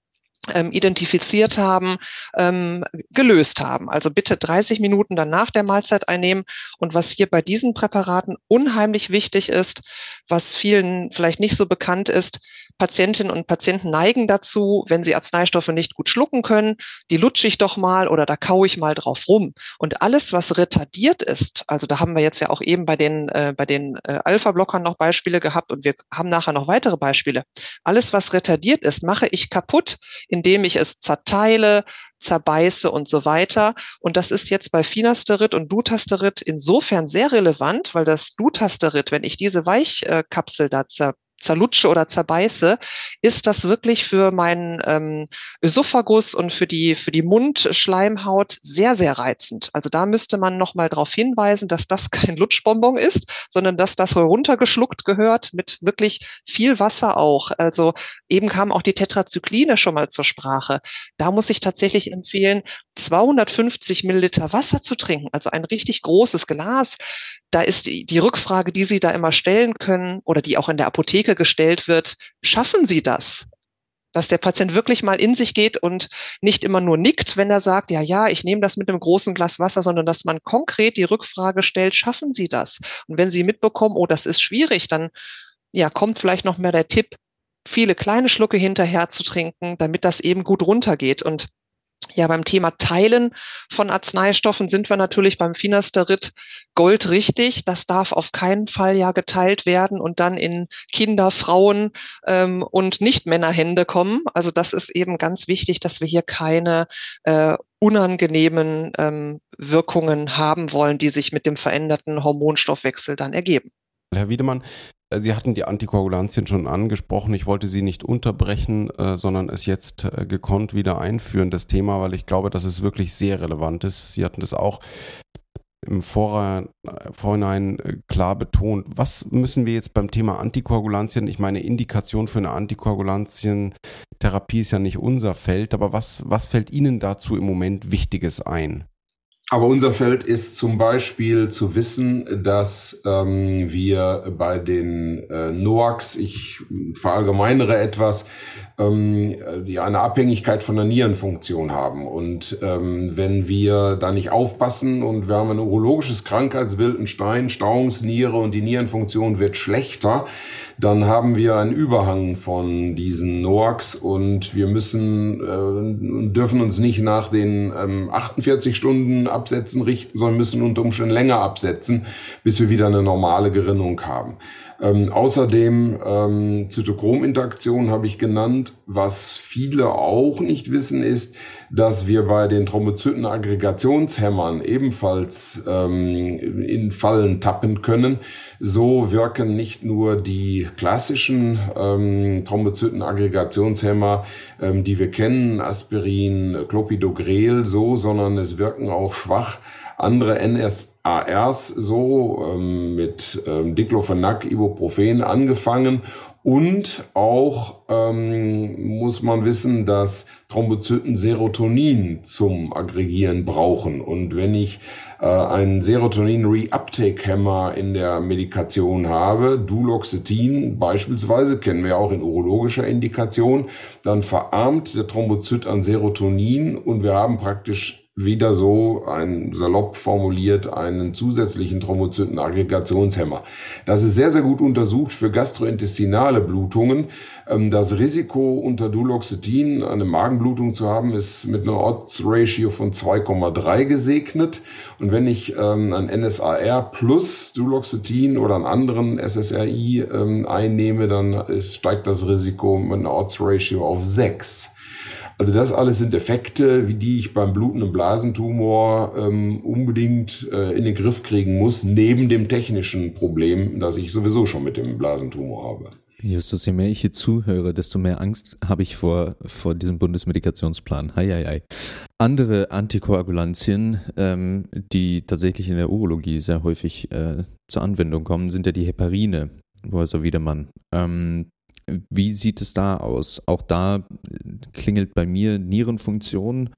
ähm, identifiziert haben, ähm, gelöst haben. Also bitte 30 Minuten danach der Mahlzeit einnehmen. Und was hier bei diesen Präparaten unheimlich wichtig ist, was vielen vielleicht nicht so bekannt ist, Patientinnen und Patienten neigen dazu, wenn sie Arzneistoffe nicht gut schlucken können, die lutsche ich doch mal oder da kaue ich mal drauf rum. Und alles, was retardiert ist, also da haben wir jetzt ja auch eben bei den, äh, bei den äh, Alpha-Blockern noch Beispiele gehabt und wir haben nachher noch weitere Beispiele. Alles, was retardiert ist, mache ich kaputt, indem ich es zerteile, zerbeiße und so weiter. Und das ist jetzt bei Finasterid und Dutasterid insofern sehr relevant, weil das Dutasterid, wenn ich diese Weichkapsel da zer zerlutsche oder zerbeiße, ist das wirklich für meinen ähm, Ösophagus und für die, für die Mundschleimhaut sehr, sehr reizend. Also da müsste man nochmal darauf hinweisen, dass das kein Lutschbonbon ist, sondern dass das heruntergeschluckt gehört mit wirklich viel Wasser auch. Also eben kam auch die Tetrazykline schon mal zur Sprache. Da muss ich tatsächlich empfehlen, 250 Milliliter Wasser zu trinken, also ein richtig großes Glas da ist die, die Rückfrage, die Sie da immer stellen können oder die auch in der Apotheke gestellt wird, schaffen Sie das? Dass der Patient wirklich mal in sich geht und nicht immer nur nickt, wenn er sagt, ja, ja, ich nehme das mit einem großen Glas Wasser, sondern dass man konkret die Rückfrage stellt, schaffen Sie das? Und wenn Sie mitbekommen, oh, das ist schwierig, dann ja, kommt vielleicht noch mehr der Tipp, viele kleine Schlucke hinterher zu trinken, damit das eben gut runtergeht. Und ja, beim Thema Teilen von Arzneistoffen sind wir natürlich beim Finasterid Gold richtig. Das darf auf keinen Fall ja geteilt werden und dann in Kinder, Frauen ähm, und Nicht-Männerhände kommen. Also das ist eben ganz wichtig, dass wir hier keine äh, unangenehmen ähm, Wirkungen haben wollen, die sich mit dem veränderten Hormonstoffwechsel dann ergeben. Herr Wiedemann, Sie hatten die Antikoagulantien schon angesprochen. Ich wollte Sie nicht unterbrechen, äh, sondern es jetzt äh, gekonnt wieder einführen, das Thema, weil ich glaube, dass es wirklich sehr relevant ist. Sie hatten das auch im Vorhinein, Vorhinein klar betont. Was müssen wir jetzt beim Thema Antikoagulantien, ich meine, Indikation für eine Antikoagulantien-Therapie ist ja nicht unser Feld, aber was, was fällt Ihnen dazu im Moment Wichtiges ein? Aber unser Feld ist zum Beispiel zu wissen, dass ähm, wir bei den äh, NOACs, ich verallgemeinere etwas, ähm, die eine Abhängigkeit von der Nierenfunktion haben. Und ähm, wenn wir da nicht aufpassen und wir haben ein urologisches Krankheitsbild, ein Stein, Stauungsniere und die Nierenfunktion wird schlechter, dann haben wir einen Überhang von diesen NOACs und wir müssen, äh, dürfen uns nicht nach den ähm, 48 Stunden Absätzen richten, sondern müssen unter Umständen länger absetzen, bis wir wieder eine normale Gerinnung haben. Ähm, außerdem ähm, Zytochrominteraktion habe ich genannt. Was viele auch nicht wissen, ist, dass wir bei den Thrombozytenaggregationshämmern ebenfalls ähm, in Fallen tappen können. So wirken nicht nur die klassischen ähm, Thrombozytenaggregationshämmer, ähm, die wir kennen, Aspirin, Clopidogrel, so, sondern es wirken auch schwach andere NSARs so ähm, mit ähm, Diclofenac, Ibuprofen angefangen und auch ähm, muss man wissen, dass Thrombozyten Serotonin zum Aggregieren brauchen. Und wenn ich äh, einen Serotonin-Reuptake-Hämmer in der Medikation habe, Duloxetin beispielsweise, kennen wir auch in urologischer Indikation, dann verarmt der Thrombozyt an Serotonin und wir haben praktisch wieder so ein salopp formuliert einen zusätzlichen Thrombozytenaggregationshemmer. Das ist sehr, sehr gut untersucht für gastrointestinale Blutungen. Ähm, das Risiko unter Duloxetin eine Magenblutung zu haben, ist mit einer Odds-Ratio von 2,3 gesegnet. Und wenn ich ähm, ein NSAR plus Duloxetin oder einen anderen SSRI ähm, einnehme, dann steigt das Risiko mit einer Odds-Ratio auf 6. Also das alles sind Effekte, wie die ich beim blutenden Blasentumor ähm, unbedingt äh, in den Griff kriegen muss, neben dem technischen Problem, das ich sowieso schon mit dem Blasentumor habe. Justus, je mehr ich hier zuhöre, desto mehr Angst habe ich vor, vor diesem Bundesmedikationsplan. Hei, hei, hei. Andere Antikoagulantien, ähm, die tatsächlich in der Urologie sehr häufig äh, zur Anwendung kommen, sind ja die Heparine, Professor Wiedemann. Ähm, wie sieht es da aus? Auch da klingelt bei mir Nierenfunktion.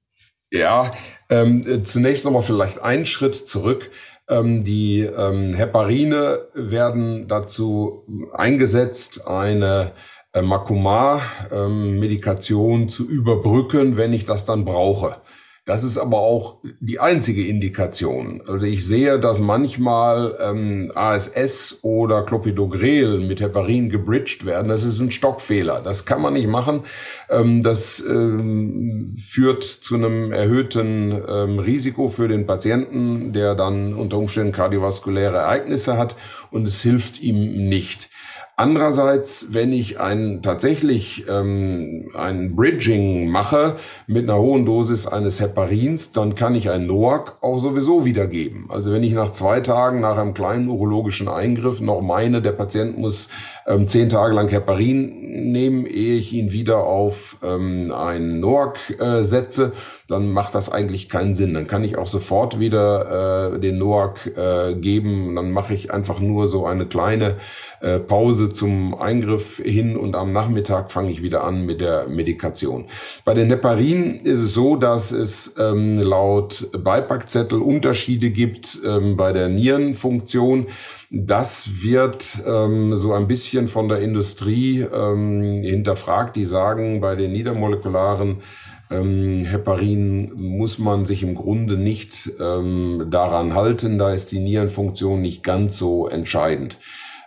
Ja, ähm, zunächst nochmal vielleicht einen Schritt zurück. Ähm, die ähm, Heparine werden dazu eingesetzt, eine äh, Makomar-Medikation ähm, zu überbrücken, wenn ich das dann brauche. Das ist aber auch die einzige Indikation. Also ich sehe, dass manchmal ähm, ASS oder Clopidogrel mit Heparin gebridged werden. Das ist ein Stockfehler. Das kann man nicht machen. Ähm, das ähm, führt zu einem erhöhten ähm, Risiko für den Patienten, der dann unter Umständen kardiovaskuläre Ereignisse hat und es hilft ihm nicht. Andererseits, wenn ich ein, tatsächlich ähm, ein Bridging mache mit einer hohen Dosis eines Heparins, dann kann ich ein NOAC auch sowieso wiedergeben. Also wenn ich nach zwei Tagen nach einem kleinen urologischen Eingriff noch meine, der Patient muss ähm, zehn Tage lang Heparin nehmen, ehe ich ihn wieder auf ähm, einen NOAC äh, setze, dann macht das eigentlich keinen Sinn. Dann kann ich auch sofort wieder äh, den NOAC äh, geben. Dann mache ich einfach nur so eine kleine äh, Pause zum Eingriff hin und am Nachmittag fange ich wieder an mit der Medikation. Bei den Heparin ist es so, dass es ähm, laut Beipackzettel Unterschiede gibt ähm, bei der Nierenfunktion. Das wird ähm, so ein bisschen von der Industrie ähm, hinterfragt. Die sagen, bei den niedermolekularen ähm, Heparin muss man sich im Grunde nicht ähm, daran halten. Da ist die Nierenfunktion nicht ganz so entscheidend.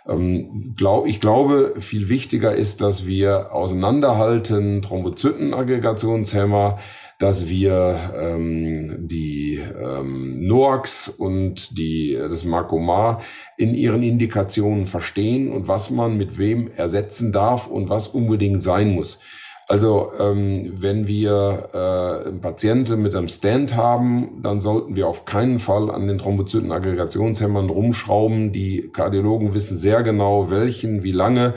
Ähm, ich glaube, viel wichtiger ist, dass wir auseinanderhalten Thrombozytenaggregationshemmer, dass wir ähm, die ähm, NOACs und die, das Markomar in ihren Indikationen verstehen und was man mit wem ersetzen darf und was unbedingt sein muss. Also ähm, wenn wir äh, Patienten mit einem Stand haben, dann sollten wir auf keinen Fall an den Thrombozytenaggregationshämmern rumschrauben. Die Kardiologen wissen sehr genau, welchen, wie lange.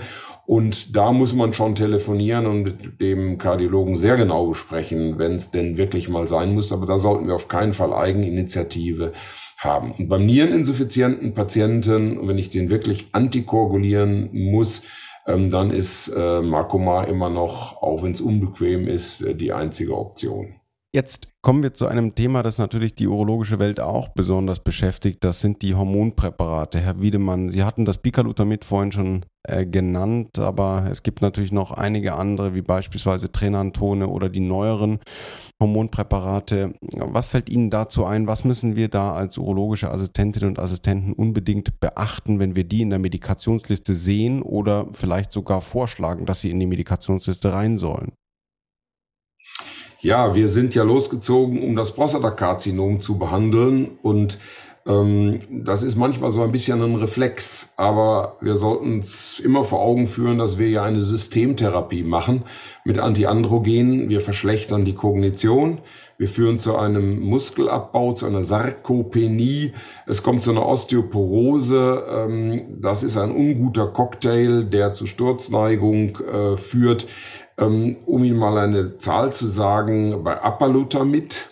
Und da muss man schon telefonieren und mit dem Kardiologen sehr genau besprechen, wenn es denn wirklich mal sein muss. Aber da sollten wir auf keinen Fall Eigeninitiative haben. Und beim niereninsuffizienten Patienten, wenn ich den wirklich antikoagulieren muss, ähm, dann ist äh, Makoma immer noch, auch wenn es unbequem ist, äh, die einzige Option. Jetzt kommen wir zu einem Thema, das natürlich die urologische Welt auch besonders beschäftigt. Das sind die Hormonpräparate. Herr Wiedemann, Sie hatten das Bicalutamid vorhin schon äh, genannt, aber es gibt natürlich noch einige andere, wie beispielsweise Trenantone oder die neueren Hormonpräparate. Was fällt Ihnen dazu ein? Was müssen wir da als urologische Assistentinnen und Assistenten unbedingt beachten, wenn wir die in der Medikationsliste sehen oder vielleicht sogar vorschlagen, dass sie in die Medikationsliste rein sollen? Ja, wir sind ja losgezogen, um das Prostatakarzinom zu behandeln und ähm, das ist manchmal so ein bisschen ein Reflex, aber wir sollten uns immer vor Augen führen, dass wir ja eine Systemtherapie machen mit Antiandrogenen. Wir verschlechtern die Kognition, wir führen zu einem Muskelabbau, zu einer Sarkopenie. Es kommt zu einer Osteoporose. Ähm, das ist ein unguter Cocktail, der zu Sturzneigung äh, führt. Ähm, um Ihnen mal eine Zahl zu sagen, bei Apalutamid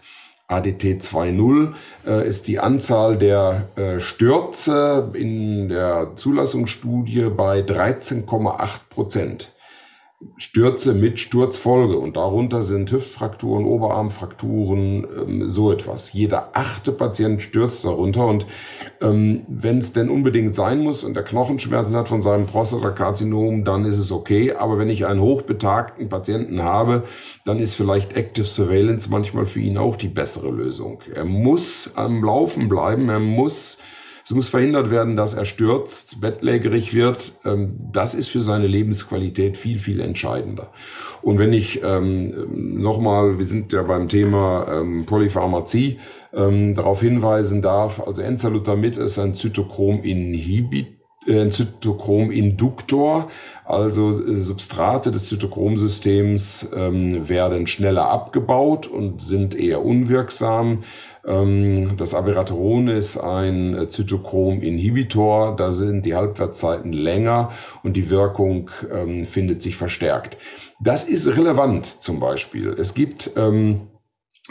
ADT 2.0 äh, ist die Anzahl der äh, Stürze in der Zulassungsstudie bei 13,8 Prozent. Stürze mit Sturzfolge und darunter sind Hüftfrakturen, Oberarmfrakturen, ähm, so etwas. Jeder achte Patient stürzt darunter und ähm, wenn es denn unbedingt sein muss und der Knochenschmerzen hat von seinem Prostatakarzinom, dann ist es okay. Aber wenn ich einen hochbetagten Patienten habe, dann ist vielleicht Active Surveillance manchmal für ihn auch die bessere Lösung. Er muss am Laufen bleiben, er muss es muss verhindert werden, dass er stürzt, bettlägerig wird. Ähm, das ist für seine Lebensqualität viel, viel entscheidender. Und wenn ich ähm, nochmal, wir sind ja beim Thema ähm, Polypharmazie, ähm, darauf hinweisen darf, also Enzalutamid ist ein Zytochrom-Inhibitor äh, ein Zytochrom-Induktor, also äh, Substrate des Zytochromsystems ähm, werden schneller abgebaut und sind eher unwirksam. Ähm, das Abiraterone ist ein Zytochrom-Inhibitor, da sind die Halbwertszeiten länger und die Wirkung ähm, findet sich verstärkt. Das ist relevant zum Beispiel. Es gibt, ähm,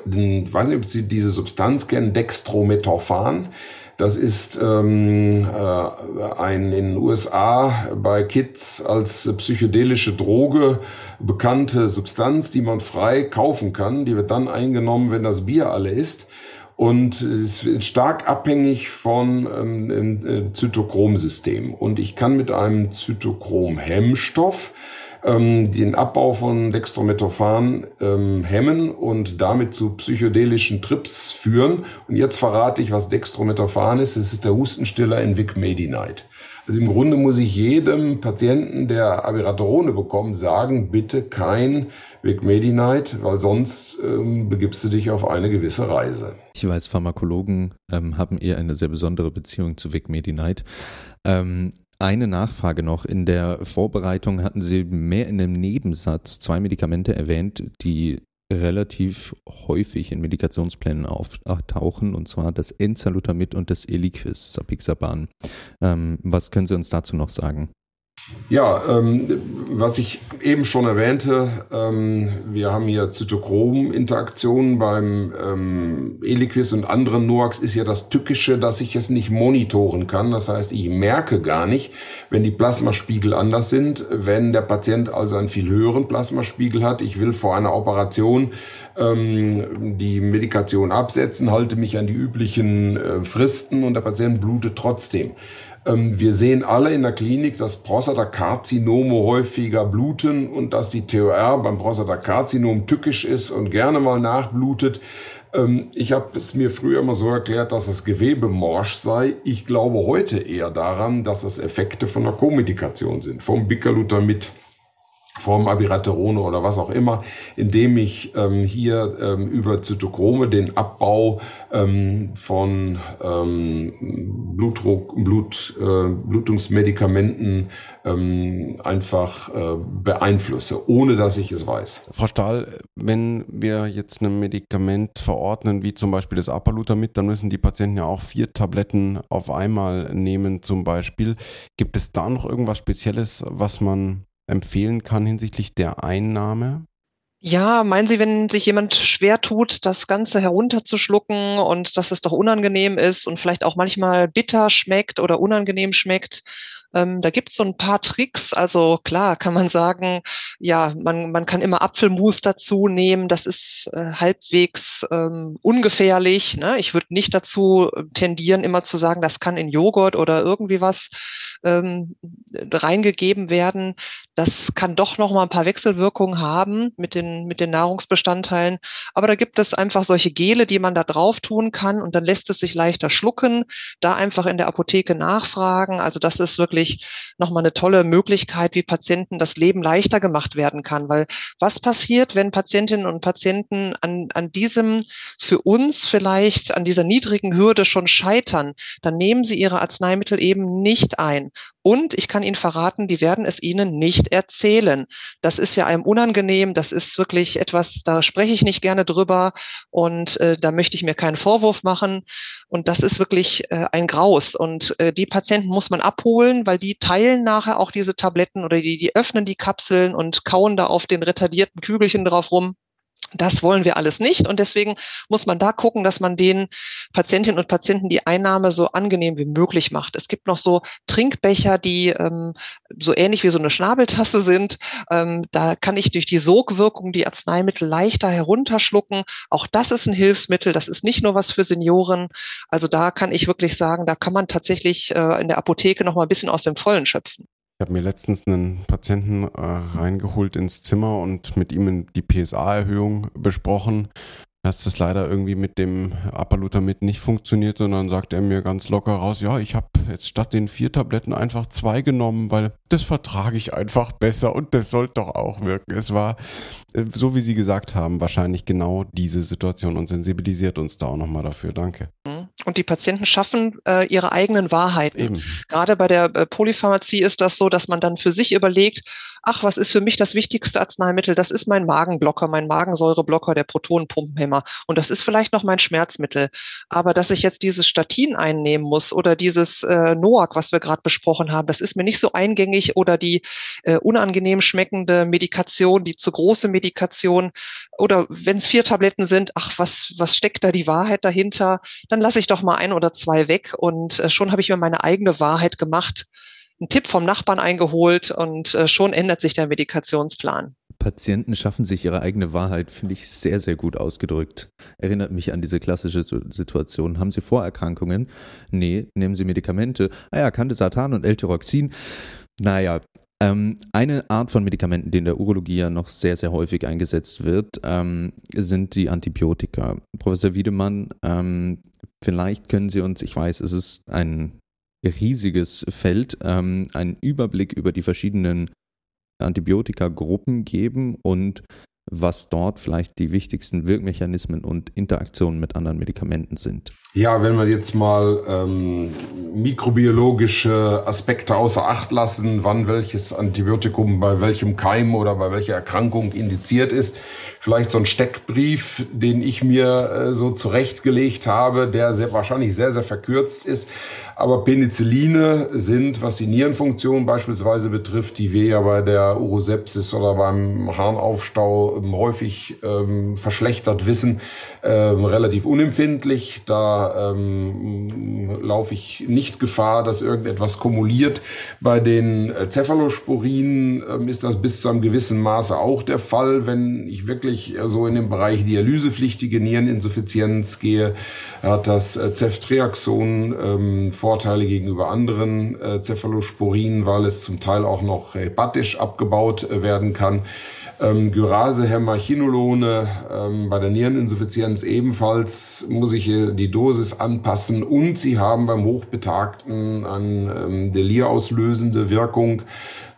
ich weiß nicht, ob Sie diese Substanz kennen, Dextrometophan. Das ist ähm, äh, ein in den USA bei Kids als psychedelische Droge bekannte Substanz, die man frei kaufen kann. Die wird dann eingenommen, wenn das Bier alle ist und es ist stark abhängig von ähm, äh, Zytochromsystem. Und ich kann mit einem Zytochrom-Hemmstoff ähm, den Abbau von Dextrometophan ähm, hemmen und damit zu psychedelischen Trips führen. Und jetzt verrate ich, was Dextrometophan ist. Es ist der Hustenstiller in Vic Medi-Night. Also im Grunde muss ich jedem Patienten, der Abiraterone bekommt, sagen, bitte kein Vic Medi-Night, weil sonst ähm, begibst du dich auf eine gewisse Reise. Ich weiß, Pharmakologen ähm, haben eher eine sehr besondere Beziehung zu Vic Medi-Night. Ähm, eine Nachfrage noch. In der Vorbereitung hatten Sie mehr in einem Nebensatz zwei Medikamente erwähnt, die relativ häufig in Medikationsplänen auftauchen, und zwar das Enzalutamid und das Eliquis, Sapixaban. Ähm, was können Sie uns dazu noch sagen? Ja, ähm, was ich eben schon erwähnte, ähm, wir haben hier Zytochrom-Interaktionen beim ähm, Eliquis und anderen NOACs ist ja das Tückische, dass ich es nicht monitoren kann. Das heißt, ich merke gar nicht, wenn die Plasmaspiegel anders sind, wenn der Patient also einen viel höheren Plasmaspiegel hat. Ich will vor einer Operation ähm, die Medikation absetzen, halte mich an die üblichen äh, Fristen und der Patient blutet trotzdem. Ähm, wir sehen alle in der Klinik, dass Prostatakarzinome häufiger bluten und dass die TOR beim Prostatakarzinom tückisch ist und gerne mal nachblutet. Ähm, ich habe es mir früher immer so erklärt, dass das Gewebe morsch sei. Ich glaube heute eher daran, dass es Effekte von der Komedikation sind, vom Bicalutamid Form Abiraterone oder was auch immer, indem ich ähm, hier ähm, über Zytochrome den Abbau ähm, von ähm, Blutdruck, Blut, äh, Blutungsmedikamenten ähm, einfach äh, beeinflusse, ohne dass ich es weiß. Frau Stahl, wenn wir jetzt ein Medikament verordnen, wie zum Beispiel das Apalutamid, dann müssen die Patienten ja auch vier Tabletten auf einmal nehmen zum Beispiel. Gibt es da noch irgendwas Spezielles, was man empfehlen kann hinsichtlich der Einnahme? Ja, meinen Sie, wenn sich jemand schwer tut, das Ganze herunterzuschlucken und dass es doch unangenehm ist und vielleicht auch manchmal bitter schmeckt oder unangenehm schmeckt, ähm, da gibt es so ein paar Tricks. Also klar kann man sagen, ja, man, man kann immer Apfelmus dazu nehmen. Das ist äh, halbwegs ähm, ungefährlich. Ne? Ich würde nicht dazu tendieren, immer zu sagen, das kann in Joghurt oder irgendwie was ähm, reingegeben werden. Das kann doch noch mal ein paar Wechselwirkungen haben mit den, mit den Nahrungsbestandteilen. Aber da gibt es einfach solche Gele, die man da drauf tun kann und dann lässt es sich leichter schlucken. Da einfach in der Apotheke nachfragen. Also das ist wirklich wirklich nochmal eine tolle Möglichkeit, wie Patienten das Leben leichter gemacht werden kann. Weil was passiert, wenn Patientinnen und Patienten an, an diesem für uns vielleicht, an dieser niedrigen Hürde schon scheitern, dann nehmen sie ihre Arzneimittel eben nicht ein. Und ich kann Ihnen verraten, die werden es Ihnen nicht erzählen. Das ist ja einem unangenehm, das ist wirklich etwas, da spreche ich nicht gerne drüber und äh, da möchte ich mir keinen Vorwurf machen. Und das ist wirklich äh, ein Graus. Und äh, die Patienten muss man abholen, weil die teilen nachher auch diese Tabletten oder die, die öffnen die Kapseln und kauen da auf den retardierten Kügelchen drauf rum. Das wollen wir alles nicht und deswegen muss man da gucken, dass man den Patientinnen und Patienten die Einnahme so angenehm wie möglich macht. Es gibt noch so Trinkbecher, die ähm, so ähnlich wie so eine Schnabeltasse sind. Ähm, da kann ich durch die Sogwirkung die Arzneimittel leichter herunterschlucken. Auch das ist ein Hilfsmittel. Das ist nicht nur was für Senioren. Also da kann ich wirklich sagen, da kann man tatsächlich äh, in der Apotheke noch mal ein bisschen aus dem Vollen schöpfen. Ich habe mir letztens einen Patienten äh, reingeholt ins Zimmer und mit ihm die PSA-Erhöhung besprochen. Dass das leider irgendwie mit dem Apalutamid nicht funktioniert und dann sagt er mir ganz locker raus, ja, ich habe jetzt statt den vier Tabletten einfach zwei genommen, weil das vertrage ich einfach besser und das sollte doch auch wirken. Es war, äh, so wie Sie gesagt haben, wahrscheinlich genau diese Situation und sensibilisiert uns da auch nochmal dafür. Danke. Und die Patienten schaffen äh, ihre eigenen Wahrheiten. Eben. Gerade bei der äh, Polypharmazie ist das so, dass man dann für sich überlegt, ach, was ist für mich das wichtigste Arzneimittel? Das ist mein Magenblocker, mein Magensäureblocker, der Protonenpumpenhemmer. Und das ist vielleicht noch mein Schmerzmittel. Aber dass ich jetzt dieses Statin einnehmen muss oder dieses äh, NOAC, was wir gerade besprochen haben, das ist mir nicht so eingängig oder die äh, unangenehm schmeckende Medikation, die zu große Medikation oder wenn es vier Tabletten sind, ach, was, was steckt da die Wahrheit dahinter? Dann lasse ich doch mal ein oder zwei weg und äh, schon habe ich mir meine eigene Wahrheit gemacht einen Tipp vom Nachbarn eingeholt und äh, schon ändert sich der Medikationsplan. Patienten schaffen sich ihre eigene Wahrheit, finde ich sehr, sehr gut ausgedrückt. Erinnert mich an diese klassische Situation. Haben Sie Vorerkrankungen? Nee. Nehmen Sie Medikamente? Ah ja, Candesartan und L-Tyroxin. Naja, ähm, eine Art von Medikamenten, die in der Urologie ja noch sehr, sehr häufig eingesetzt wird, ähm, sind die Antibiotika. Professor Wiedemann, ähm, vielleicht können Sie uns, ich weiß, es ist ein riesiges Feld, ähm, einen Überblick über die verschiedenen Antibiotika-Gruppen geben und was dort vielleicht die wichtigsten Wirkmechanismen und Interaktionen mit anderen Medikamenten sind. Ja, wenn wir jetzt mal ähm, mikrobiologische Aspekte außer Acht lassen, wann welches Antibiotikum bei welchem Keim oder bei welcher Erkrankung indiziert ist, vielleicht so ein Steckbrief, den ich mir äh, so zurechtgelegt habe, der sehr, wahrscheinlich sehr, sehr verkürzt ist. Aber Penicilline sind, was die Nierenfunktion beispielsweise betrifft, die wir ja bei der Urosepsis oder beim Harnaufstau ähm, häufig ähm, verschlechtert wissen, ähm, relativ unempfindlich. Da ähm, laufe ich nicht Gefahr, dass irgendetwas kumuliert. Bei den äh, Cephalosporinen ähm, ist das bis zu einem gewissen Maße auch der Fall. Wenn ich wirklich äh, so in den Bereich dialysepflichtige Niereninsuffizienz gehe, hat das äh, Ceftriaxon ähm, Vorteile gegenüber anderen äh, Cephalosporinen, weil es zum Teil auch noch hepatisch abgebaut werden kann. Ähm, Gyrase, Hämachinolone, ähm, bei der Niereninsuffizienz ebenfalls muss ich die Dosis anpassen und sie haben beim Hochbetagten eine ähm, delirauslösende Wirkung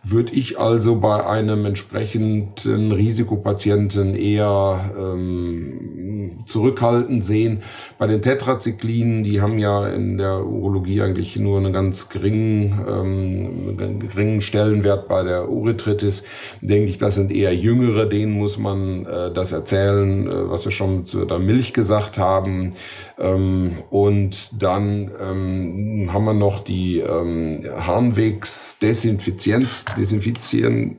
würde ich also bei einem entsprechenden Risikopatienten eher ähm, zurückhaltend sehen. Bei den Tetrazyklinen, die haben ja in der Urologie eigentlich nur einen ganz geringen, ähm, geringen Stellenwert bei der Urethritis, denke ich, das sind eher jüngere, denen muss man äh, das erzählen, äh, was wir schon zu der Milch gesagt haben. Ähm, und dann ähm, haben wir noch die ähm, Harnwegsdesinfizienz, desinfizieren,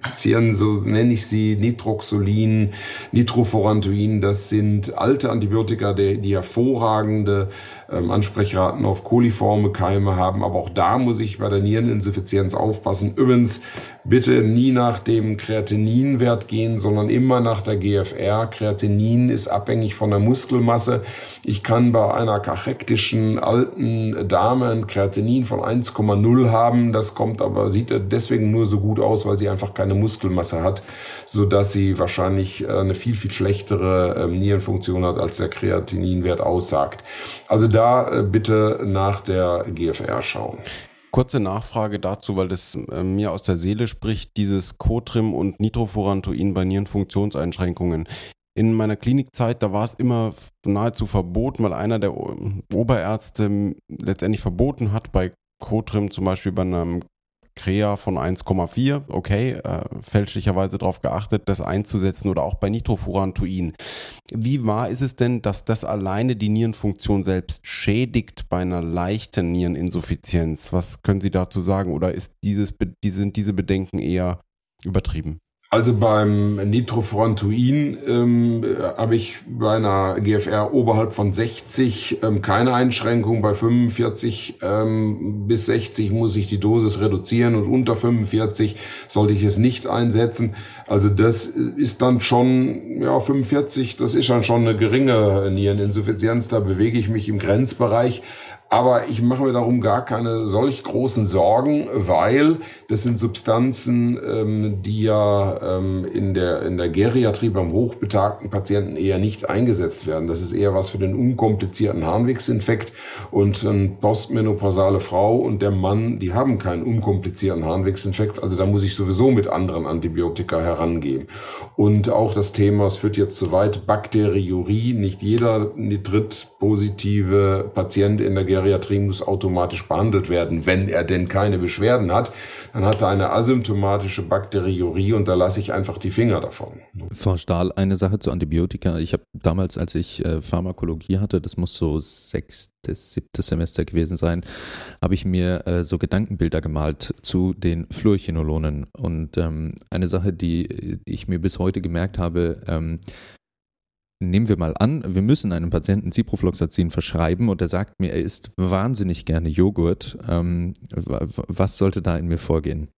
so nenne ich sie, Nitroxolin, Nitroforantoin, das sind alte Antibiotika, die, die hervorragende ähm, Ansprechraten auf koliforme Keime haben. Aber auch da muss ich bei der Niereninsuffizienz aufpassen. Übrigens, bitte nie nach dem Kreatininwert gehen, sondern immer nach der GFR. Kreatinin ist abhängig von der Muskelmasse. Ich kann bei einer kachektischen alten Dame ein Kreatinin von 1,0 haben. Das kommt aber, sieht deswegen nur so gut aus, weil sie einfach keine Muskelmasse hat, sodass sie wahrscheinlich äh, eine viel, viel schlechtere ähm, Nierenfunktion hat, als der Kreatininwert aussagt. Also da äh, bitte nach der GFR schauen. Kurze Nachfrage dazu, weil das äh, mir aus der Seele spricht, dieses Cotrim und Nitrofurantoin bei Nierenfunktionseinschränkungen. In meiner Klinikzeit, da war es immer nahezu verboten, weil einer der Oberärzte letztendlich verboten hat, bei Cotrim zum Beispiel bei einem Krea von 1,4, okay, äh, fälschlicherweise darauf geachtet, das einzusetzen oder auch bei Nitrofurantoin. Wie wahr ist es denn, dass das alleine die Nierenfunktion selbst schädigt bei einer leichten Niereninsuffizienz? Was können Sie dazu sagen oder ist dieses, sind diese Bedenken eher übertrieben? Also beim Nitrofurantoin ähm, habe ich bei einer GFR oberhalb von 60 ähm, keine Einschränkung. Bei 45 ähm, bis 60 muss ich die Dosis reduzieren und unter 45 sollte ich es nicht einsetzen. Also das ist dann schon, ja, 45, das ist dann schon eine geringe Niereninsuffizienz. Da bewege ich mich im Grenzbereich. Aber ich mache mir darum gar keine solch großen Sorgen, weil das sind Substanzen, ähm, die ja ähm, in, der, in der Geriatrie beim hochbetagten Patienten eher nicht eingesetzt werden. Das ist eher was für den unkomplizierten Harnwegsinfekt. Und eine postmenopausale Frau und der Mann, die haben keinen unkomplizierten Harnwegsinfekt. Also da muss ich sowieso mit anderen Antibiotika herangehen. Und auch das Thema, es führt jetzt zu weit, Bakteriurie. Nicht jeder Nitrit-positive Patient in der Geriatrie muss automatisch behandelt werden, wenn er denn keine Beschwerden hat. Dann hat er eine asymptomatische Bakteriurie und da lasse ich einfach die Finger davon. Frau Stahl, eine Sache zu Antibiotika. Ich habe damals, als ich äh, Pharmakologie hatte, das muss so sechstes, siebtes Semester gewesen sein, habe ich mir äh, so Gedankenbilder gemalt zu den Fluorchinolonen. Und ähm, eine Sache, die ich mir bis heute gemerkt habe, ähm, nehmen wir mal an, wir müssen einem Patienten Ciprofloxacin verschreiben und er sagt mir, er isst wahnsinnig gerne Joghurt. Ähm, was sollte da in mir vorgehen?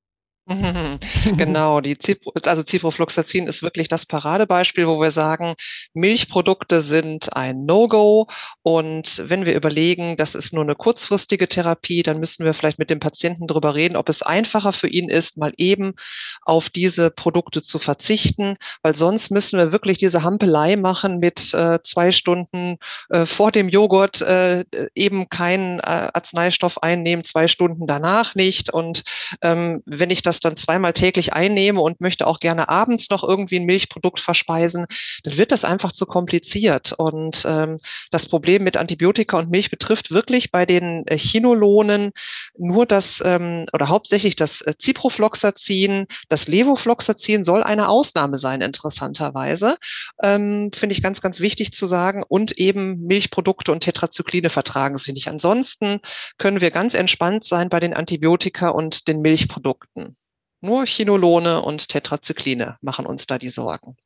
genau, die Cipro, also Ciprofloxacin ist wirklich das Paradebeispiel, wo wir sagen, Milchprodukte sind ein No-Go. Und wenn wir überlegen, das ist nur eine kurzfristige Therapie, dann müssen wir vielleicht mit dem Patienten darüber reden, ob es einfacher für ihn ist, mal eben auf diese Produkte zu verzichten, weil sonst müssen wir wirklich diese Hampelei machen mit äh, zwei Stunden äh, vor dem Joghurt äh, eben keinen äh, Arzneistoff einnehmen, zwei Stunden danach nicht. Und ähm, wenn ich das das dann zweimal täglich einnehme und möchte auch gerne abends noch irgendwie ein Milchprodukt verspeisen, dann wird das einfach zu kompliziert. Und ähm, das Problem mit Antibiotika und Milch betrifft wirklich bei den äh, Chinolonen nur das ähm, oder hauptsächlich das äh, Ciprofloxacin. Das Levofloxacin soll eine Ausnahme sein, interessanterweise. Ähm, Finde ich ganz, ganz wichtig zu sagen. Und eben Milchprodukte und Tetrazykline vertragen sie nicht. Ansonsten können wir ganz entspannt sein bei den Antibiotika und den Milchprodukten. Nur Chinolone und Tetrazykline machen uns da die Sorgen.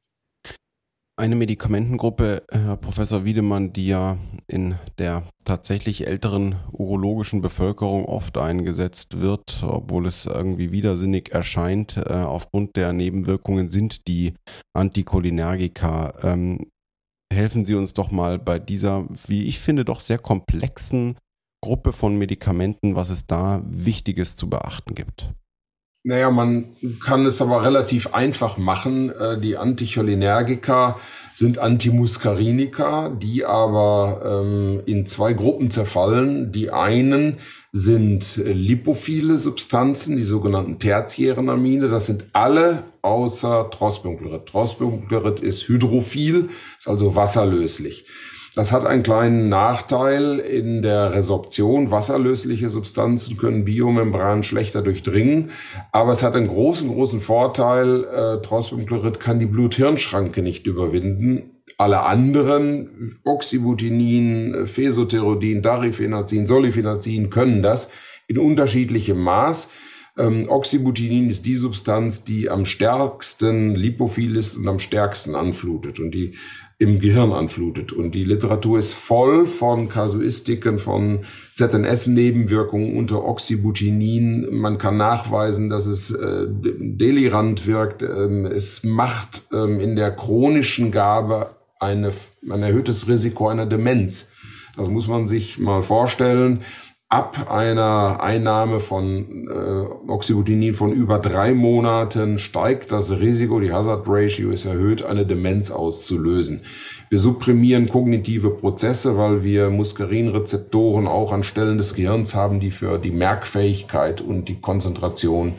Eine Medikamentengruppe, Herr Professor Wiedemann, die ja in der tatsächlich älteren urologischen Bevölkerung oft eingesetzt wird, obwohl es irgendwie widersinnig erscheint, äh, aufgrund der Nebenwirkungen sind die Anticholinergika. Ähm, helfen Sie uns doch mal bei dieser, wie ich finde, doch sehr komplexen Gruppe von Medikamenten, was es da Wichtiges zu beachten gibt. Naja, man kann es aber relativ einfach machen. Äh, die Anticholinergika sind Antimuscarinika, die aber ähm, in zwei Gruppen zerfallen. Die einen sind äh, lipophile Substanzen, die sogenannten tertiären Amine. Das sind alle außer Trosbünglerit. Trosbünglerit ist hydrophil, ist also wasserlöslich. Das hat einen kleinen Nachteil in der Resorption. Wasserlösliche Substanzen können Biomembran schlechter durchdringen, aber es hat einen großen, großen Vorteil. Äh, Trospiumchlorid kann die Blut-Hirn-Schranke nicht überwinden. Alle anderen, Oxybutinin, Fesoterodin, Darifenazin, Solifenazin, können das in unterschiedlichem Maß. Ähm, Oxybutinin ist die Substanz, die am stärksten lipophil ist und am stärksten anflutet. Und die im Gehirn anflutet. Und die Literatur ist voll von Kasuistiken, von ZNS-Nebenwirkungen unter Oxybutinin. Man kann nachweisen, dass es äh, delirant wirkt. Ähm, es macht ähm, in der chronischen Gabe eine, ein erhöhtes Risiko einer Demenz. Das muss man sich mal vorstellen ab einer Einnahme von äh, Oxybutinin von über drei Monaten steigt das Risiko, die Hazard Ratio ist erhöht, eine Demenz auszulösen. Wir supprimieren kognitive Prozesse, weil wir Muskarinrezeptoren auch an Stellen des Gehirns haben, die für die Merkfähigkeit und die Konzentration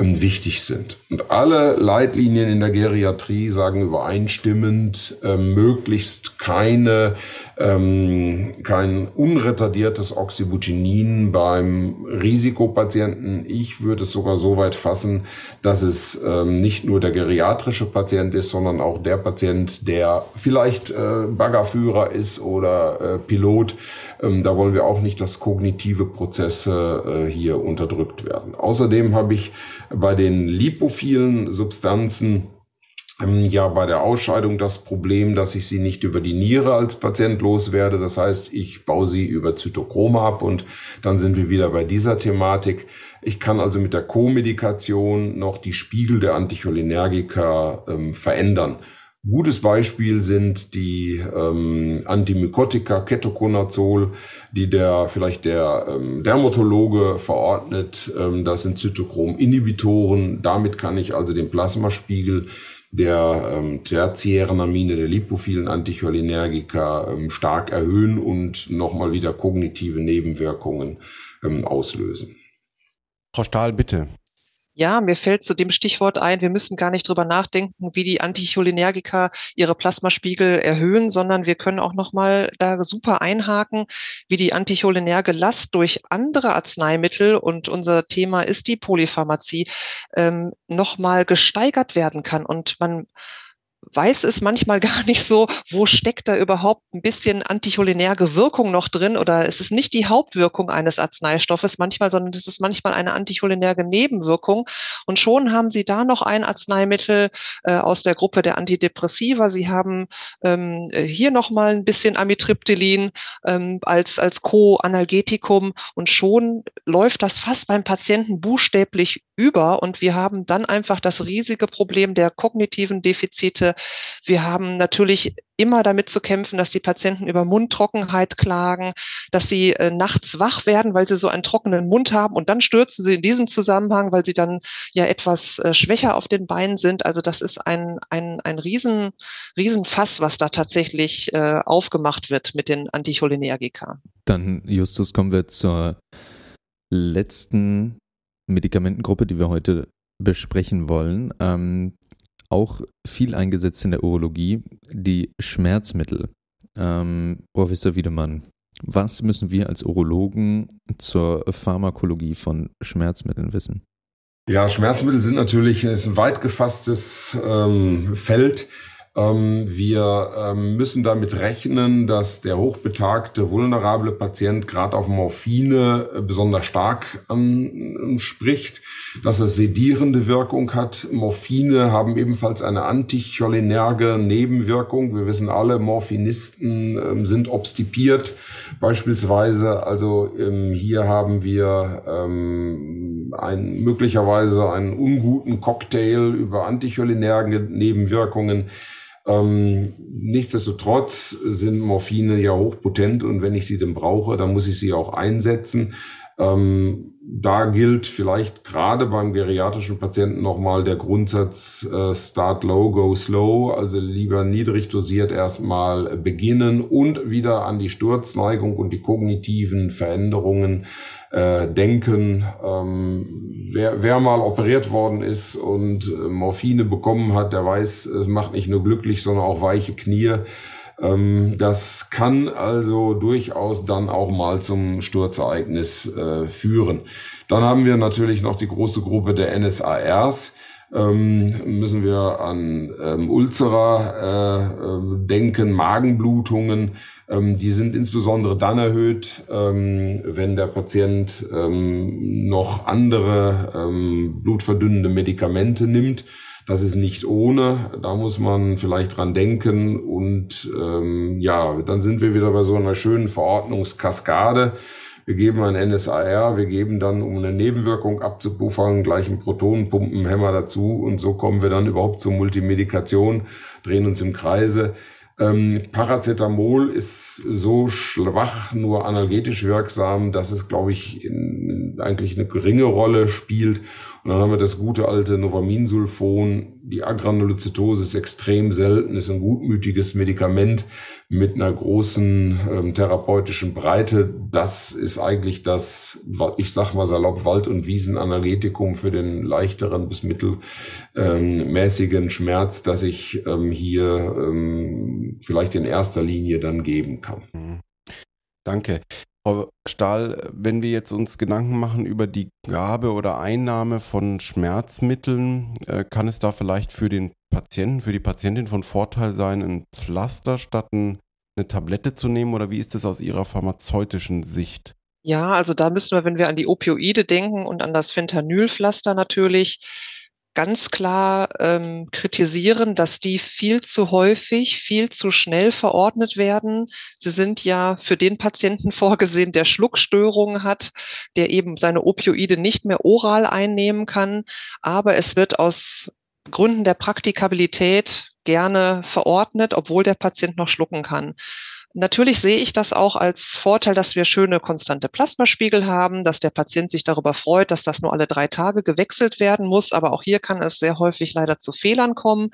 wichtig sind. Und alle Leitlinien in der Geriatrie sagen übereinstimmend, äh, möglichst keine ähm, kein unretardiertes Oxybutinin beim Risikopatienten. Ich würde es sogar so weit fassen, dass es ähm, nicht nur der geriatrische Patient ist, sondern auch der Patient, der vielleicht äh, Baggerführer ist oder äh, Pilot. Ähm, da wollen wir auch nicht, dass kognitive Prozesse äh, hier unterdrückt werden. Außerdem habe ich bei den lipophilen Substanzen ähm, ja bei der Ausscheidung das Problem, dass ich sie nicht über die Niere als Patient loswerde. Das heißt, ich baue sie über Zytochrome ab und dann sind wir wieder bei dieser Thematik. Ich kann also mit der Co-Medikation noch die Spiegel der Anticholinergika ähm, verändern. Gutes Beispiel sind die ähm, Antimykotika Ketoconazol, die der vielleicht der ähm, Dermatologe verordnet. Ähm, das sind Zytochrom-Inhibitoren. Damit kann ich also den Plasmaspiegel der ähm, tertiären Amine, der lipophilen Anticholinergika ähm, stark erhöhen und nochmal wieder kognitive Nebenwirkungen ähm, auslösen. Frau Stahl, bitte. Ja, mir fällt zu dem Stichwort ein, wir müssen gar nicht drüber nachdenken, wie die Anticholinergika ihre Plasmaspiegel erhöhen, sondern wir können auch nochmal da super einhaken, wie die anticholinerge Last durch andere Arzneimittel und unser Thema ist die Polypharmazie ähm, nochmal gesteigert werden kann. Und man weiß es manchmal gar nicht so, wo steckt da überhaupt ein bisschen anticholinerge Wirkung noch drin oder ist es nicht die Hauptwirkung eines Arzneistoffes manchmal, sondern es ist manchmal eine anticholinerge Nebenwirkung. Und schon haben Sie da noch ein Arzneimittel äh, aus der Gruppe der Antidepressiva. Sie haben ähm, hier noch mal ein bisschen Amitriptylin ähm, als, als Co-Analgetikum und schon läuft das fast beim Patienten buchstäblich über und wir haben dann einfach das riesige Problem der kognitiven Defizite. Wir haben natürlich immer damit zu kämpfen, dass die Patienten über Mundtrockenheit klagen, dass sie äh, nachts wach werden, weil sie so einen trockenen Mund haben und dann stürzen sie in diesem Zusammenhang, weil sie dann ja etwas äh, schwächer auf den Beinen sind. Also das ist ein, ein, ein riesen, riesen Fass, was da tatsächlich äh, aufgemacht wird mit den Anticholinergika. Dann, Justus, kommen wir zur letzten Medikamentengruppe, die wir heute besprechen wollen. Ähm, auch viel eingesetzt in der Urologie, die Schmerzmittel. Ähm, Professor Wiedemann, was müssen wir als Urologen zur Pharmakologie von Schmerzmitteln wissen? Ja, Schmerzmittel sind natürlich ein weit gefasstes ähm, Feld. Ähm, wir ähm, müssen damit rechnen, dass der hochbetagte, vulnerable Patient gerade auf Morphine äh, besonders stark ähm, spricht, dass es sedierende Wirkung hat. Morphine haben ebenfalls eine anticholinerge Nebenwirkung. Wir wissen alle, Morphinisten sind obstipiert beispielsweise. Also hier haben wir ein, möglicherweise einen unguten Cocktail über anticholinerge Nebenwirkungen. Ähm, nichtsdestotrotz sind Morphine ja hochpotent und wenn ich sie denn brauche, dann muss ich sie auch einsetzen. Ähm, da gilt vielleicht gerade beim geriatrischen Patienten nochmal der Grundsatz äh, Start low, go slow, also lieber niedrig dosiert erstmal beginnen und wieder an die Sturzneigung und die kognitiven Veränderungen äh, denken. Ähm, wer, wer mal operiert worden ist und äh, Morphine bekommen hat, der weiß, es macht nicht nur glücklich, sondern auch weiche Knie. Ähm, das kann also durchaus dann auch mal zum Sturzereignis äh, führen. Dann haben wir natürlich noch die große Gruppe der NSARs ähm, müssen wir an ähm, Ulzera äh, äh, denken, Magenblutungen. Ähm, die sind insbesondere dann erhöht, ähm, wenn der Patient ähm, noch andere ähm, blutverdünnende Medikamente nimmt. Das ist nicht ohne, da muss man vielleicht dran denken. Und ähm, ja, dann sind wir wieder bei so einer schönen Verordnungskaskade. Wir geben ein NSAR, wir geben dann, um eine Nebenwirkung abzupuffern, gleich einen Protonenpumpenhämmer dazu und so kommen wir dann überhaupt zur Multimedikation, drehen uns im Kreise. Ähm, Paracetamol ist so schwach, nur analgetisch wirksam, dass es, glaube ich, in eigentlich eine geringe Rolle spielt. Und dann haben wir das gute alte Novaminsulfon, die Agranulozytose ist extrem selten, ist ein gutmütiges Medikament mit einer großen ähm, therapeutischen Breite. Das ist eigentlich das, ich sag mal salopp, Wald- und Wiesenanalgetikum für den leichteren bis mittelmäßigen ähm, Schmerz, das ich ähm, hier ähm, vielleicht in erster Linie dann geben kann. Mhm. Danke. Frau Stahl, wenn wir jetzt uns Gedanken machen über die Gabe oder Einnahme von Schmerzmitteln, äh, kann es da vielleicht für den Patienten, für die Patientin von Vorteil sein, ein Pflaster statt eine Tablette zu nehmen? Oder wie ist es aus Ihrer pharmazeutischen Sicht? Ja, also da müssen wir, wenn wir an die Opioide denken und an das Fentanylpflaster natürlich, ganz klar ähm, kritisieren, dass die viel zu häufig, viel zu schnell verordnet werden. Sie sind ja für den Patienten vorgesehen, der Schluckstörungen hat, der eben seine Opioide nicht mehr oral einnehmen kann. Aber es wird aus Gründen der Praktikabilität gerne verordnet, obwohl der Patient noch schlucken kann. Natürlich sehe ich das auch als Vorteil, dass wir schöne konstante Plasmaspiegel haben, dass der Patient sich darüber freut, dass das nur alle drei Tage gewechselt werden muss. Aber auch hier kann es sehr häufig leider zu Fehlern kommen.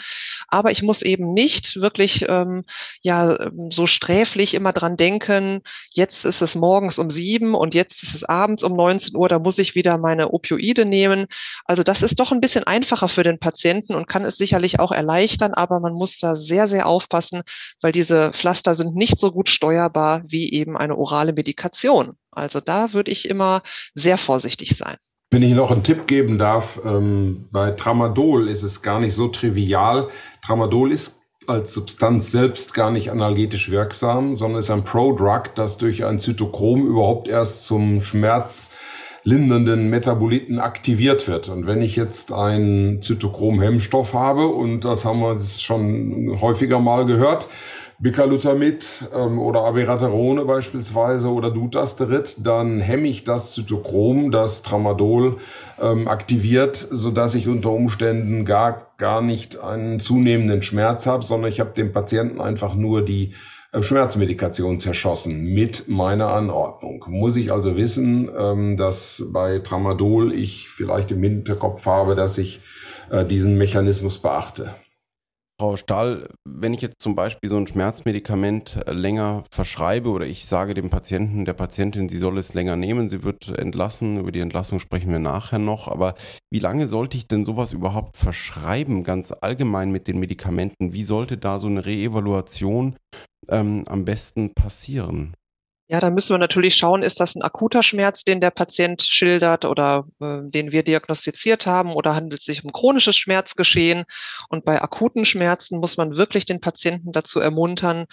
Aber ich muss eben nicht wirklich ähm, ja so sträflich immer dran denken, jetzt ist es morgens um sieben und jetzt ist es abends um 19 Uhr, da muss ich wieder meine Opioide nehmen. Also das ist doch ein bisschen einfacher für den Patienten und kann es sicherlich auch erleichtern, aber man muss da sehr, sehr aufpassen, weil diese Pflaster sind nicht so so gut steuerbar wie eben eine orale Medikation. Also da würde ich immer sehr vorsichtig sein. Wenn ich noch einen Tipp geben darf, ähm, bei Tramadol ist es gar nicht so trivial. Tramadol ist als Substanz selbst gar nicht analgetisch wirksam, sondern ist ein Prodrug, das durch ein Zytochrom überhaupt erst zum schmerzlindernden Metaboliten aktiviert wird. Und wenn ich jetzt einen Zytochrom-Hemmstoff habe, und das haben wir schon häufiger mal gehört, Bicalutamid ähm, oder Abiraterone beispielsweise oder Dutasterid, dann hemme ich das Zytochrom, das Tramadol ähm, aktiviert, sodass ich unter Umständen gar, gar nicht einen zunehmenden Schmerz habe, sondern ich habe dem Patienten einfach nur die äh, Schmerzmedikation zerschossen mit meiner Anordnung. Muss ich also wissen, ähm, dass bei Tramadol ich vielleicht im Hinterkopf habe, dass ich äh, diesen Mechanismus beachte. Frau Stahl, wenn ich jetzt zum Beispiel so ein Schmerzmedikament äh, länger verschreibe oder ich sage dem Patienten, der Patientin, sie soll es länger nehmen, sie wird entlassen, über die Entlassung sprechen wir nachher noch, aber wie lange sollte ich denn sowas überhaupt verschreiben, ganz allgemein mit den Medikamenten? Wie sollte da so eine Reevaluation ähm, am besten passieren? Ja, da müssen wir natürlich schauen, ist das ein akuter Schmerz, den der Patient schildert oder äh, den wir diagnostiziert haben oder handelt es sich um chronisches Schmerzgeschehen? Und bei akuten Schmerzen muss man wirklich den Patienten dazu ermuntern,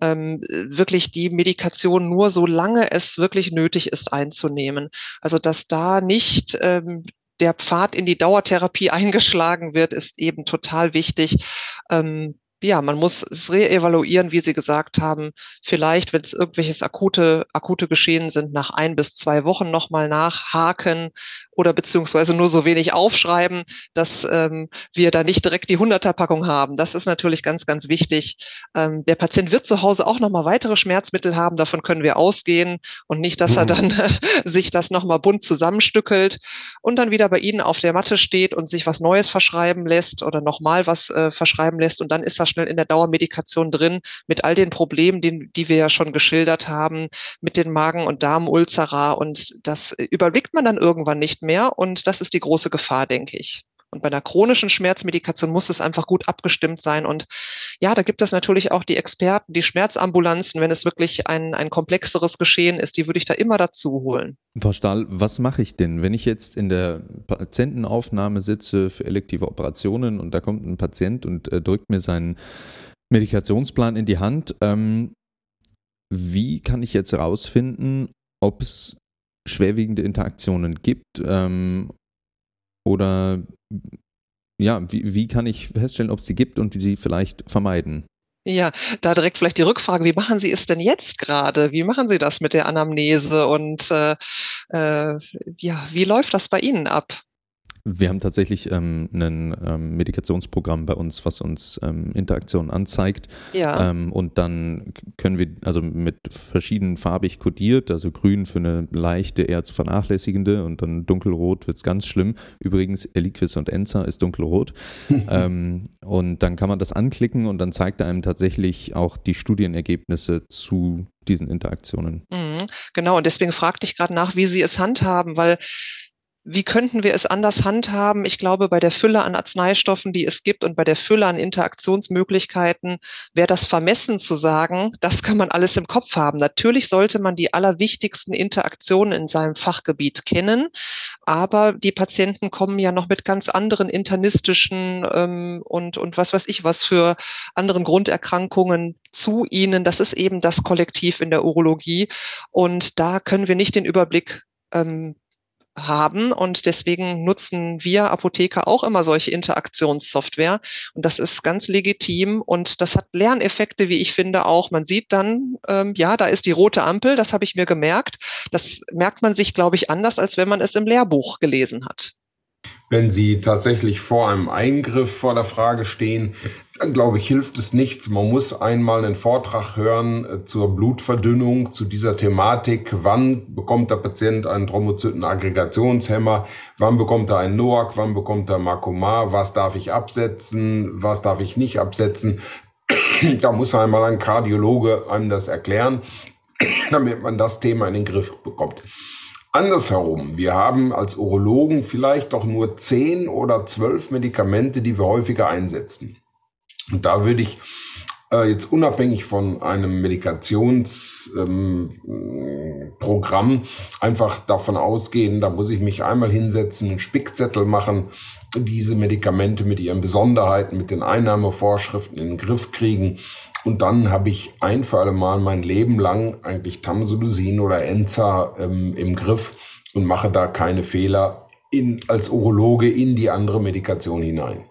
ähm, wirklich die Medikation nur so lange es wirklich nötig ist einzunehmen. Also dass da nicht ähm, der Pfad in die Dauertherapie eingeschlagen wird, ist eben total wichtig. Ähm, ja, man muss es reevaluieren, wie Sie gesagt haben. Vielleicht, wenn es irgendwelches akute, akute Geschehen sind, nach ein bis zwei Wochen nochmal nachhaken oder beziehungsweise nur so wenig aufschreiben, dass ähm, wir da nicht direkt die Hunderterpackung haben. Das ist natürlich ganz, ganz wichtig. Ähm, der Patient wird zu Hause auch nochmal weitere Schmerzmittel haben, davon können wir ausgehen und nicht, dass mhm. er dann äh, sich das nochmal bunt zusammenstückelt und dann wieder bei Ihnen auf der Matte steht und sich was Neues verschreiben lässt oder nochmal was äh, verschreiben lässt und dann ist er schnell in der Dauermedikation drin mit all den Problemen, die, die wir ja schon geschildert haben, mit den Magen- und Darmulzera und das überblickt man dann irgendwann nicht mehr und das ist die große Gefahr, denke ich. Und bei einer chronischen Schmerzmedikation muss es einfach gut abgestimmt sein. Und ja, da gibt es natürlich auch die Experten, die Schmerzambulanzen, wenn es wirklich ein, ein komplexeres Geschehen ist, die würde ich da immer dazu holen. Frau Stahl, was mache ich denn, wenn ich jetzt in der Patientenaufnahme sitze für elektive Operationen und da kommt ein Patient und äh, drückt mir seinen Medikationsplan in die Hand? Ähm, wie kann ich jetzt herausfinden, ob es schwerwiegende Interaktionen gibt ähm, oder ja, wie, wie kann ich feststellen, ob es sie gibt und wie sie vielleicht vermeiden? Ja, da direkt vielleicht die Rückfrage, wie machen Sie es denn jetzt gerade? Wie machen Sie das mit der Anamnese und äh, äh, ja, wie läuft das bei Ihnen ab? Wir haben tatsächlich ähm, ein ähm, Medikationsprogramm bei uns, was uns ähm, Interaktionen anzeigt. Ja. Ähm, und dann können wir, also mit verschieden farbig kodiert, also grün für eine leichte, eher zu vernachlässigende und dann dunkelrot wird es ganz schlimm. Übrigens, Eliquis und Enza ist dunkelrot. ähm, und dann kann man das anklicken und dann zeigt er einem tatsächlich auch die Studienergebnisse zu diesen Interaktionen. Mhm, genau, und deswegen fragte ich gerade nach, wie Sie es handhaben, weil wie könnten wir es anders handhaben? Ich glaube, bei der Fülle an Arzneistoffen, die es gibt und bei der Fülle an Interaktionsmöglichkeiten wäre das vermessen zu sagen, das kann man alles im Kopf haben. Natürlich sollte man die allerwichtigsten Interaktionen in seinem Fachgebiet kennen, aber die Patienten kommen ja noch mit ganz anderen internistischen ähm, und, und was weiß ich was für anderen Grunderkrankungen zu ihnen. Das ist eben das Kollektiv in der Urologie und da können wir nicht den Überblick ähm, haben und deswegen nutzen wir Apotheker auch immer solche Interaktionssoftware und das ist ganz legitim und das hat Lerneffekte, wie ich finde auch. Man sieht dann, ähm, ja, da ist die rote Ampel, das habe ich mir gemerkt. Das merkt man sich, glaube ich, anders, als wenn man es im Lehrbuch gelesen hat. Wenn Sie tatsächlich vor einem Eingriff vor der Frage stehen, dann glaube ich, hilft es nichts. Man muss einmal einen Vortrag hören äh, zur Blutverdünnung, zu dieser Thematik. Wann bekommt der Patient einen Thrombozytenaggregationshemmer? Wann bekommt er einen NOAC? Wann bekommt er Makoma? Was darf ich absetzen? Was darf ich nicht absetzen? da muss einmal ein Kardiologe einem das erklären, damit man das Thema in den Griff bekommt. Andersherum, wir haben als Urologen vielleicht doch nur zehn oder zwölf Medikamente, die wir häufiger einsetzen. Und da würde ich äh, jetzt unabhängig von einem Medikationsprogramm ähm, einfach davon ausgehen, da muss ich mich einmal hinsetzen, einen Spickzettel machen, diese Medikamente mit ihren Besonderheiten, mit den Einnahmevorschriften in den Griff kriegen und dann habe ich ein für alle Mal mein Leben lang eigentlich Tamsulosin oder Enza ähm, im Griff und mache da keine Fehler in, als Urologe in die andere Medikation hinein.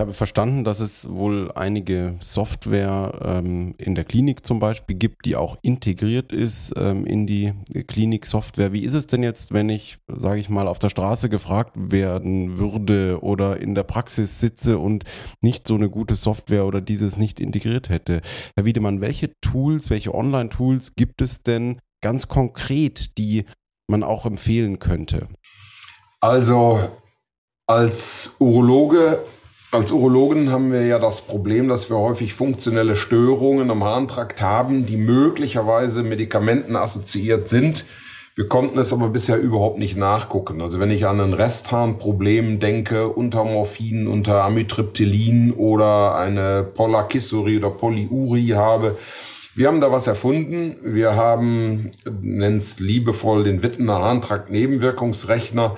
Ich habe verstanden, dass es wohl einige Software ähm, in der Klinik zum Beispiel gibt, die auch integriert ist ähm, in die Klinik-Software. Wie ist es denn jetzt, wenn ich, sage ich mal, auf der Straße gefragt werden würde oder in der Praxis sitze und nicht so eine gute Software oder dieses nicht integriert hätte? Herr Wiedemann, welche Tools, welche Online-Tools gibt es denn ganz konkret, die man auch empfehlen könnte? Also als Urologe als Urologen haben wir ja das Problem, dass wir häufig funktionelle Störungen am Harntrakt haben, die möglicherweise Medikamenten assoziiert sind. Wir konnten es aber bisher überhaupt nicht nachgucken. Also wenn ich an ein Restharnproblem denke, unter Morphin, unter Amitriptylin oder eine Polakissurie oder Polyurie habe, wir haben da was erfunden. Wir haben, nennen es liebevoll, den Wittener Harntrakt-Nebenwirkungsrechner.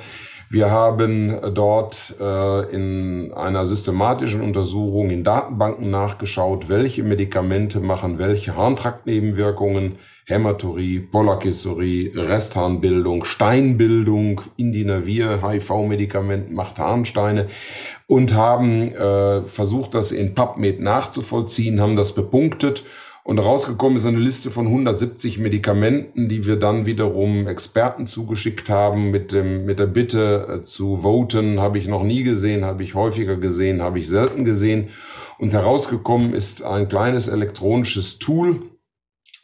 Wir haben dort äh, in einer systematischen Untersuchung in Datenbanken nachgeschaut, welche Medikamente machen welche Harntraktnebenwirkungen, Hämaturie, Polakissurie, Restharnbildung, Steinbildung, Indinavir, HIV-Medikament macht Harnsteine und haben äh, versucht, das in PubMed nachzuvollziehen, haben das bepunktet und rausgekommen ist eine Liste von 170 Medikamenten, die wir dann wiederum Experten zugeschickt haben mit, dem, mit der Bitte äh, zu voten. Habe ich noch nie gesehen, habe ich häufiger gesehen, habe ich selten gesehen. Und herausgekommen ist ein kleines elektronisches Tool.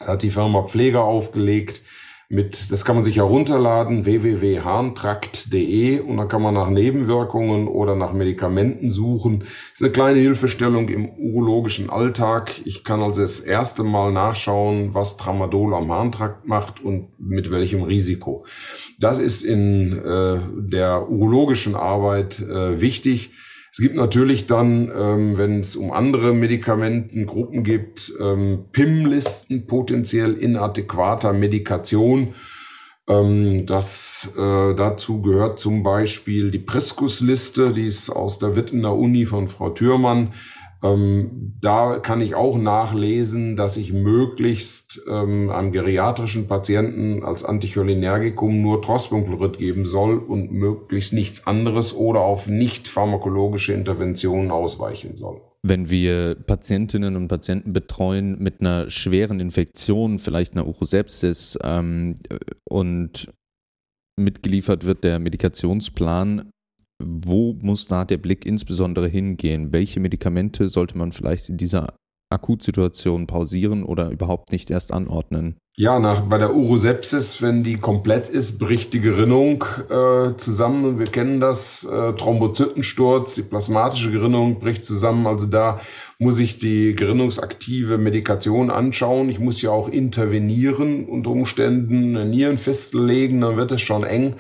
Das hat die Firma Pfleger aufgelegt mit, das kann man sich herunterladen, www.harntrakt.de und dann kann man nach Nebenwirkungen oder nach Medikamenten suchen. Das ist eine kleine Hilfestellung im urologischen Alltag. Ich kann also das erste Mal nachschauen, was Tramadol am Harntrakt macht und mit welchem Risiko. Das ist in äh, der urologischen Arbeit äh, wichtig. Es gibt natürlich dann, ähm, wenn es um andere Medikamentengruppen gibt, ähm, PIM-Listen potenziell inadäquater Medikation. Ähm, das, äh, dazu gehört zum Beispiel die Priskus-Liste, die ist aus der Wittener Uni von Frau Thürmann. Ähm, da kann ich auch nachlesen, dass ich möglichst ähm, einem geriatrischen Patienten als Anticholinergikum nur Trospiumchlorid geben soll und möglichst nichts anderes oder auf nicht pharmakologische Interventionen ausweichen soll. Wenn wir Patientinnen und Patienten betreuen mit einer schweren Infektion, vielleicht einer Urosepsis ähm, und mitgeliefert wird der Medikationsplan, wo muss da der Blick insbesondere hingehen? Welche Medikamente sollte man vielleicht in dieser Akutsituation pausieren oder überhaupt nicht erst anordnen? Ja, nach, bei der Urosepsis, wenn die komplett ist, bricht die Gerinnung äh, zusammen. Wir kennen das, äh, Thrombozytensturz, die plasmatische Gerinnung bricht zusammen. Also da muss ich die gerinnungsaktive Medikation anschauen. Ich muss ja auch intervenieren, unter Umständen Nieren festlegen, dann wird es schon eng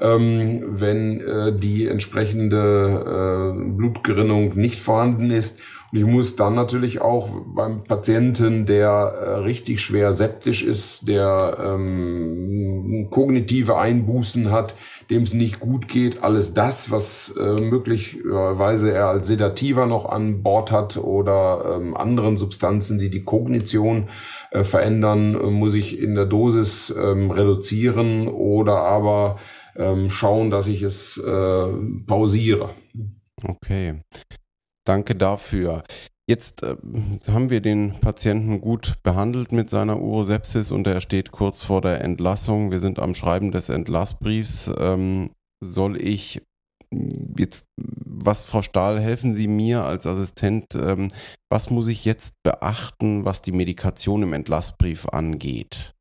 ähm, wenn äh, die entsprechende äh, Blutgerinnung nicht vorhanden ist. Und ich muss dann natürlich auch beim Patienten, der äh, richtig schwer septisch ist, der ähm, kognitive Einbußen hat, dem es nicht gut geht, alles das, was äh, möglicherweise er als Sedativer noch an Bord hat oder ähm, anderen Substanzen, die die Kognition äh, verändern, äh, muss ich in der Dosis ähm, reduzieren oder aber ähm, schauen, dass ich es äh, pausiere. Okay, danke dafür. Jetzt äh, haben wir den Patienten gut behandelt mit seiner Urosepsis und er steht kurz vor der Entlassung. Wir sind am Schreiben des Entlassbriefs. Ähm, soll ich jetzt, was Frau Stahl, helfen Sie mir als Assistent, ähm, was muss ich jetzt beachten, was die Medikation im Entlassbrief angeht?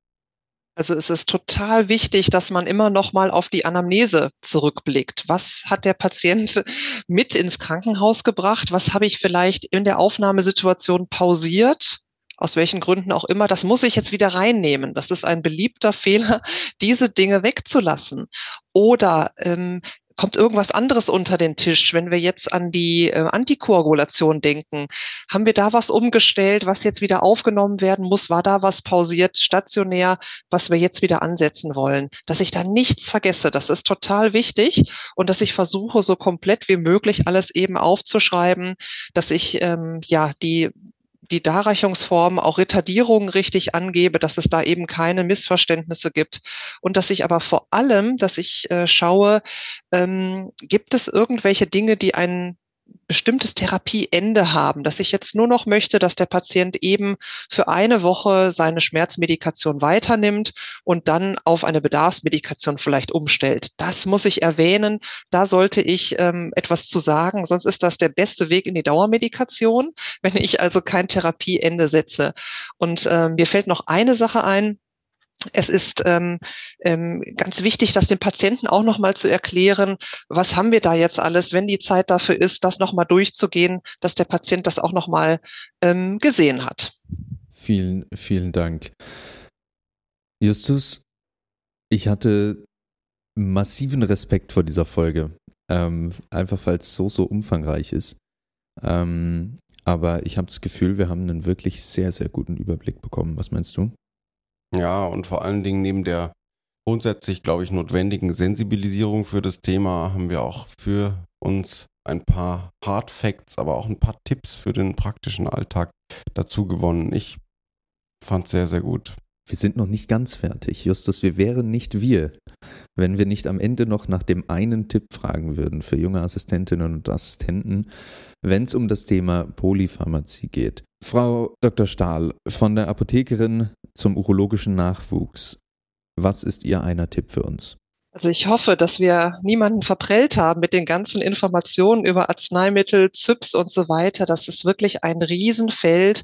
Also es ist total wichtig, dass man immer noch mal auf die Anamnese zurückblickt. Was hat der Patient mit ins Krankenhaus gebracht? Was habe ich vielleicht in der Aufnahmesituation pausiert? Aus welchen Gründen auch immer, das muss ich jetzt wieder reinnehmen. Das ist ein beliebter Fehler, diese Dinge wegzulassen. Oder ähm, kommt irgendwas anderes unter den Tisch. Wenn wir jetzt an die äh, Antikoagulation denken, haben wir da was umgestellt, was jetzt wieder aufgenommen werden muss? War da was pausiert, stationär, was wir jetzt wieder ansetzen wollen? Dass ich da nichts vergesse, das ist total wichtig und dass ich versuche, so komplett wie möglich alles eben aufzuschreiben, dass ich ähm, ja die die Darreichungsform, auch Retardierungen richtig angebe, dass es da eben keine Missverständnisse gibt. Und dass ich aber vor allem, dass ich äh, schaue, ähm, gibt es irgendwelche Dinge, die einen bestimmtes Therapieende haben, dass ich jetzt nur noch möchte, dass der Patient eben für eine Woche seine Schmerzmedikation weiternimmt und dann auf eine Bedarfsmedikation vielleicht umstellt. Das muss ich erwähnen. Da sollte ich ähm, etwas zu sagen, sonst ist das der beste Weg in die Dauermedikation, wenn ich also kein Therapieende setze. Und äh, mir fällt noch eine Sache ein, es ist ähm, ähm, ganz wichtig, das dem Patienten auch nochmal zu erklären, was haben wir da jetzt alles, wenn die Zeit dafür ist, das nochmal durchzugehen, dass der Patient das auch nochmal ähm, gesehen hat. Vielen, vielen Dank. Justus, ich hatte massiven Respekt vor dieser Folge, ähm, einfach weil es so, so umfangreich ist. Ähm, aber ich habe das Gefühl, wir haben einen wirklich sehr, sehr guten Überblick bekommen. Was meinst du? Ja, und vor allen Dingen neben der grundsätzlich, glaube ich, notwendigen Sensibilisierung für das Thema haben wir auch für uns ein paar Hard Facts, aber auch ein paar Tipps für den praktischen Alltag dazu gewonnen. Ich fand es sehr, sehr gut. Wir sind noch nicht ganz fertig, Justus. Wir wären nicht wir, wenn wir nicht am Ende noch nach dem einen Tipp fragen würden für junge Assistentinnen und Assistenten, wenn es um das Thema Polypharmazie geht. Frau Dr. Stahl, von der Apothekerin zum urologischen Nachwuchs. Was ist Ihr einer Tipp für uns? Also ich hoffe, dass wir niemanden verprellt haben mit den ganzen Informationen über Arzneimittel, ZYPs und so weiter. Das ist wirklich ein Riesenfeld.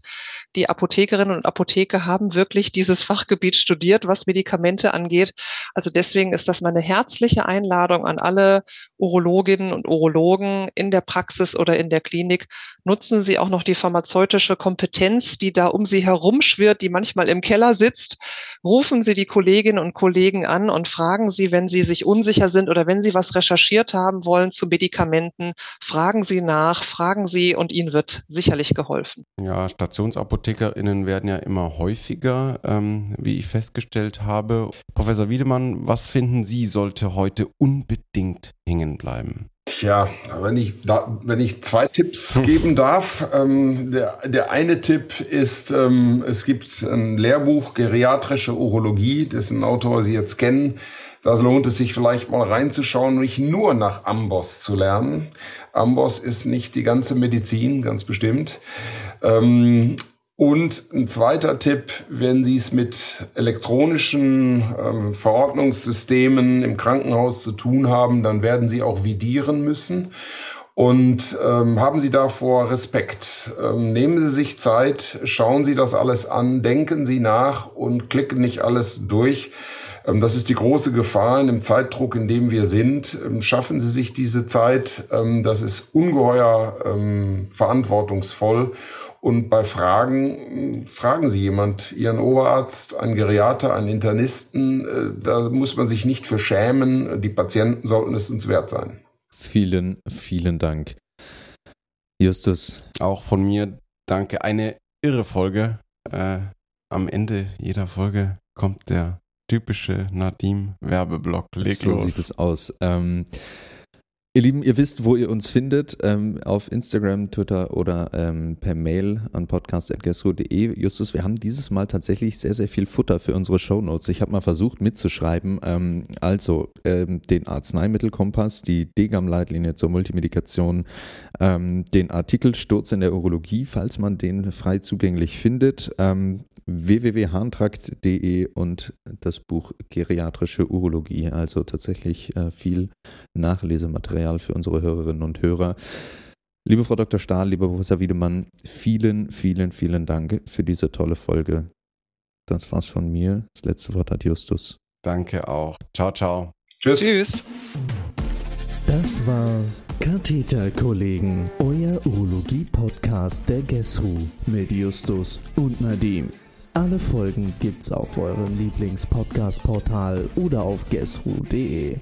Die Apothekerinnen und Apotheker haben wirklich dieses Fachgebiet studiert, was Medikamente angeht. Also deswegen ist das meine herzliche Einladung an alle Urologinnen und Urologen in der Praxis oder in der Klinik. Nutzen Sie auch noch die pharmazeutische Kompetenz, die da um Sie herum schwirrt, die manchmal im Keller sitzt. Rufen Sie die Kolleginnen und Kollegen an und fragen Sie, wenn Sie Sie sich unsicher sind oder wenn Sie was recherchiert haben wollen zu Medikamenten, fragen Sie nach, fragen Sie und Ihnen wird sicherlich geholfen. Ja, StationsapothekerInnen werden ja immer häufiger, ähm, wie ich festgestellt habe. Professor Wiedemann, was finden Sie, sollte heute unbedingt hängen bleiben? Ja, wenn ich, da, wenn ich zwei Tipps geben darf. Ähm, der, der eine Tipp ist, ähm, es gibt ein Lehrbuch Geriatrische Urologie, dessen Autor Sie jetzt kennen. Da lohnt es sich vielleicht mal reinzuschauen nicht nur nach Amboss zu lernen. Amboss ist nicht die ganze Medizin, ganz bestimmt. Ähm, Und ein zweiter Tipp, wenn Sie es mit elektronischen ähm, Verordnungssystemen im Krankenhaus zu tun haben, dann werden Sie auch vidieren müssen. Und ähm, haben Sie davor Respekt. Ähm, nehmen Sie sich Zeit, schauen Sie das alles an, denken Sie nach und klicken nicht alles durch. Ähm, das ist die große Gefahr in dem Zeitdruck, in dem wir sind. Ähm, schaffen Sie sich diese Zeit. Ähm, das ist ungeheuer verantwortungsvoll. Und bei Fragen, fragen Sie jemand, Ihren Oberarzt, einen Geriater, einen Internisten, äh, da muss man sich nicht für schämen. Die Patienten sollten es uns wert sein. Vielen, vielen Dank. Justus. Auch von mir danke. Eine irre Folge. Äh, am Ende jeder Folge kommt der typische Nadim-Werbeblock. Leg so los. sieht es aus. Ähm, Ihr Lieben, ihr wisst, wo ihr uns findet, ähm, auf Instagram, Twitter oder ähm, per Mail an podcast.gesro.de. Justus, wir haben dieses Mal tatsächlich sehr, sehr viel Futter für unsere Shownotes. Ich habe mal versucht mitzuschreiben, ähm, also ähm, den Arzneimittelkompass, die Degam-Leitlinie zur Multimedikation, ähm, den Artikel Sturz in der Urologie, falls man den frei zugänglich findet, www.harntrakt.de und das Buch Geriatrische Urologie, also tatsächlich äh, viel Nachlesematerial für unsere Hörerinnen und Hörer. Liebe Frau Dr. Stahl, lieber Professor Wiedemann, vielen, vielen, vielen Dank für diese tolle Folge. Das war's von mir. Das letzte Wort hat Justus. Danke auch. Ciao, ciao. Tschüss. Tschüss. Das war Katheterkollegen, euer Urologie-Podcast der GESHU mit Justus und Nadim. Alle Folgen gibt's auf eurem Lieblings-Podcast-Portal oder auf guessru.de.